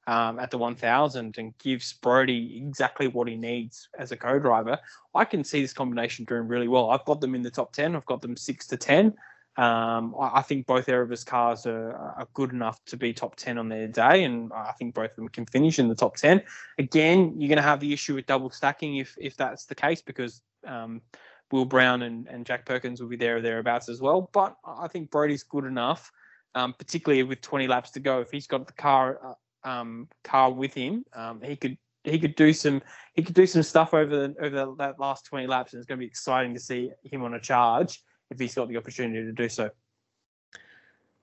um, at the 1000 and gives Brodie exactly what he needs as a co-driver, I can see this combination doing really well. I've got them in the top 10. I've got them six to 10. Um, I, think both Erebus cars are, are, good enough to be top 10 on their day, and I think both of them can finish in the top 10. Again, you're going to have the issue with double stacking if, if that's the case, because um, Will Brown and, and Jack Perkins will be there or thereabouts as well. But I think Brodie's good enough, um, particularly with 20 laps to go. If he's got the car uh, um, car with him, um, he could he could do some he could do some stuff over the, over that last 20 laps, and it's going to be exciting to see him on a charge if he's got the opportunity to do so.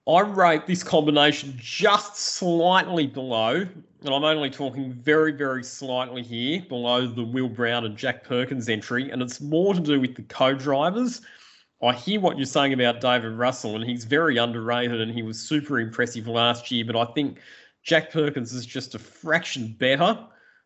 I rate this combination just slightly below, and I'm only talking very, very slightly here below the Will Brown and Jack Perkins entry, and it's more to do with the co-drivers. I hear what you're saying about David Russell, and he's very underrated, and he was super impressive last year. But I think Jack Perkins is just a fraction better.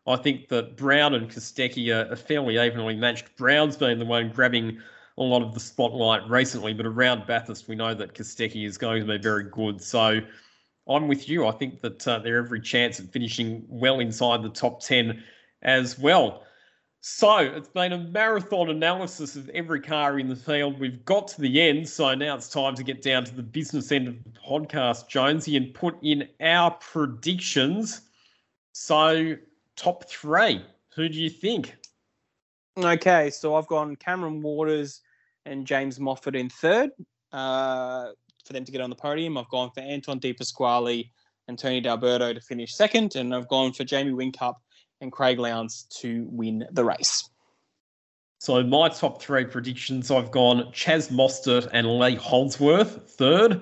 I think that Brown and Kostecki are, fairly evenly matched. Brown's been the one grabbing a lot of the spotlight recently, but around Bathurst, we know that Kostecki is going to be very good. So I'm with you. I think that uh, they're every chance at finishing well inside the top 10 as well. So it's been a marathon analysis of every car in the field. We've got to the end, so now it's time to get down to the business end of the podcast, Jonesy, and put in our predictions. So, top three, who do you think? Okay, so I've gone Cameron Waters and James Moffat in third uh, for them to get on the podium. I've gone for Anton De Pasquale and Tony D'Alberto to finish second, and I've gone for Jamie Whincup and Craig Lowndes to win the race. So my top three predictions, I've gone Chaz Mostert and Lee Holdsworth third,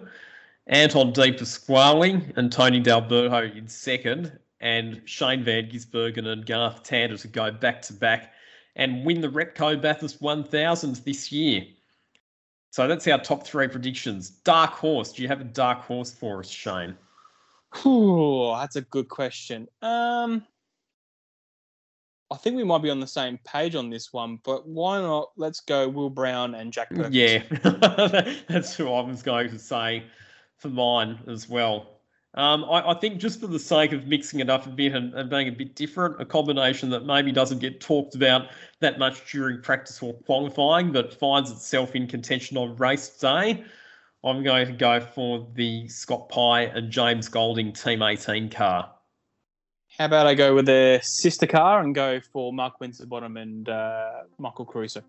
Anton De Pasquale and Tony D'Alberto in second, and Shane Van Gisbergen and Garth Tander to go back to back and win the Repco Bathurst 1000 this year. So that's our top three predictions. Dark horse. Do you have a dark horse for us, Shane? Ooh, that's a good question. Um, I think we might be on the same page on this one, but why not? Let's go Will Brown and Jack Perkins. Yeah, (laughs) that's who I was going to say for mine as well. Um, I, I, think just for the sake of mixing it up a bit and, and, being a bit different, a combination that maybe doesn't get talked about that much during practice or qualifying, but finds itself in contention on race day. I'm going to go for the Scott Pye and James Golding Team 18 car. How about I go with the sister car and go for Mark Winterbottom and uh, Michael Caruso?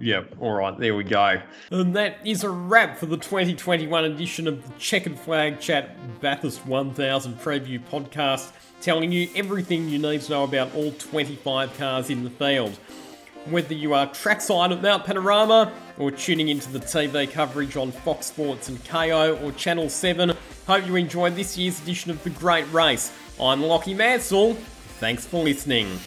Yep, all right, there we go. And that is a wrap for the 2021 edition of the Checkered Flag Chat Bathurst 1000 preview podcast, telling you everything you need to know about all 25 cars in the field. Whether you are trackside at Mount Panorama or tuning into the TV coverage on Fox Sports and Kayo or Channel 7, hope you enjoyed this year's edition of The Great Race. I'm Lockie Mansell. Thanks for listening.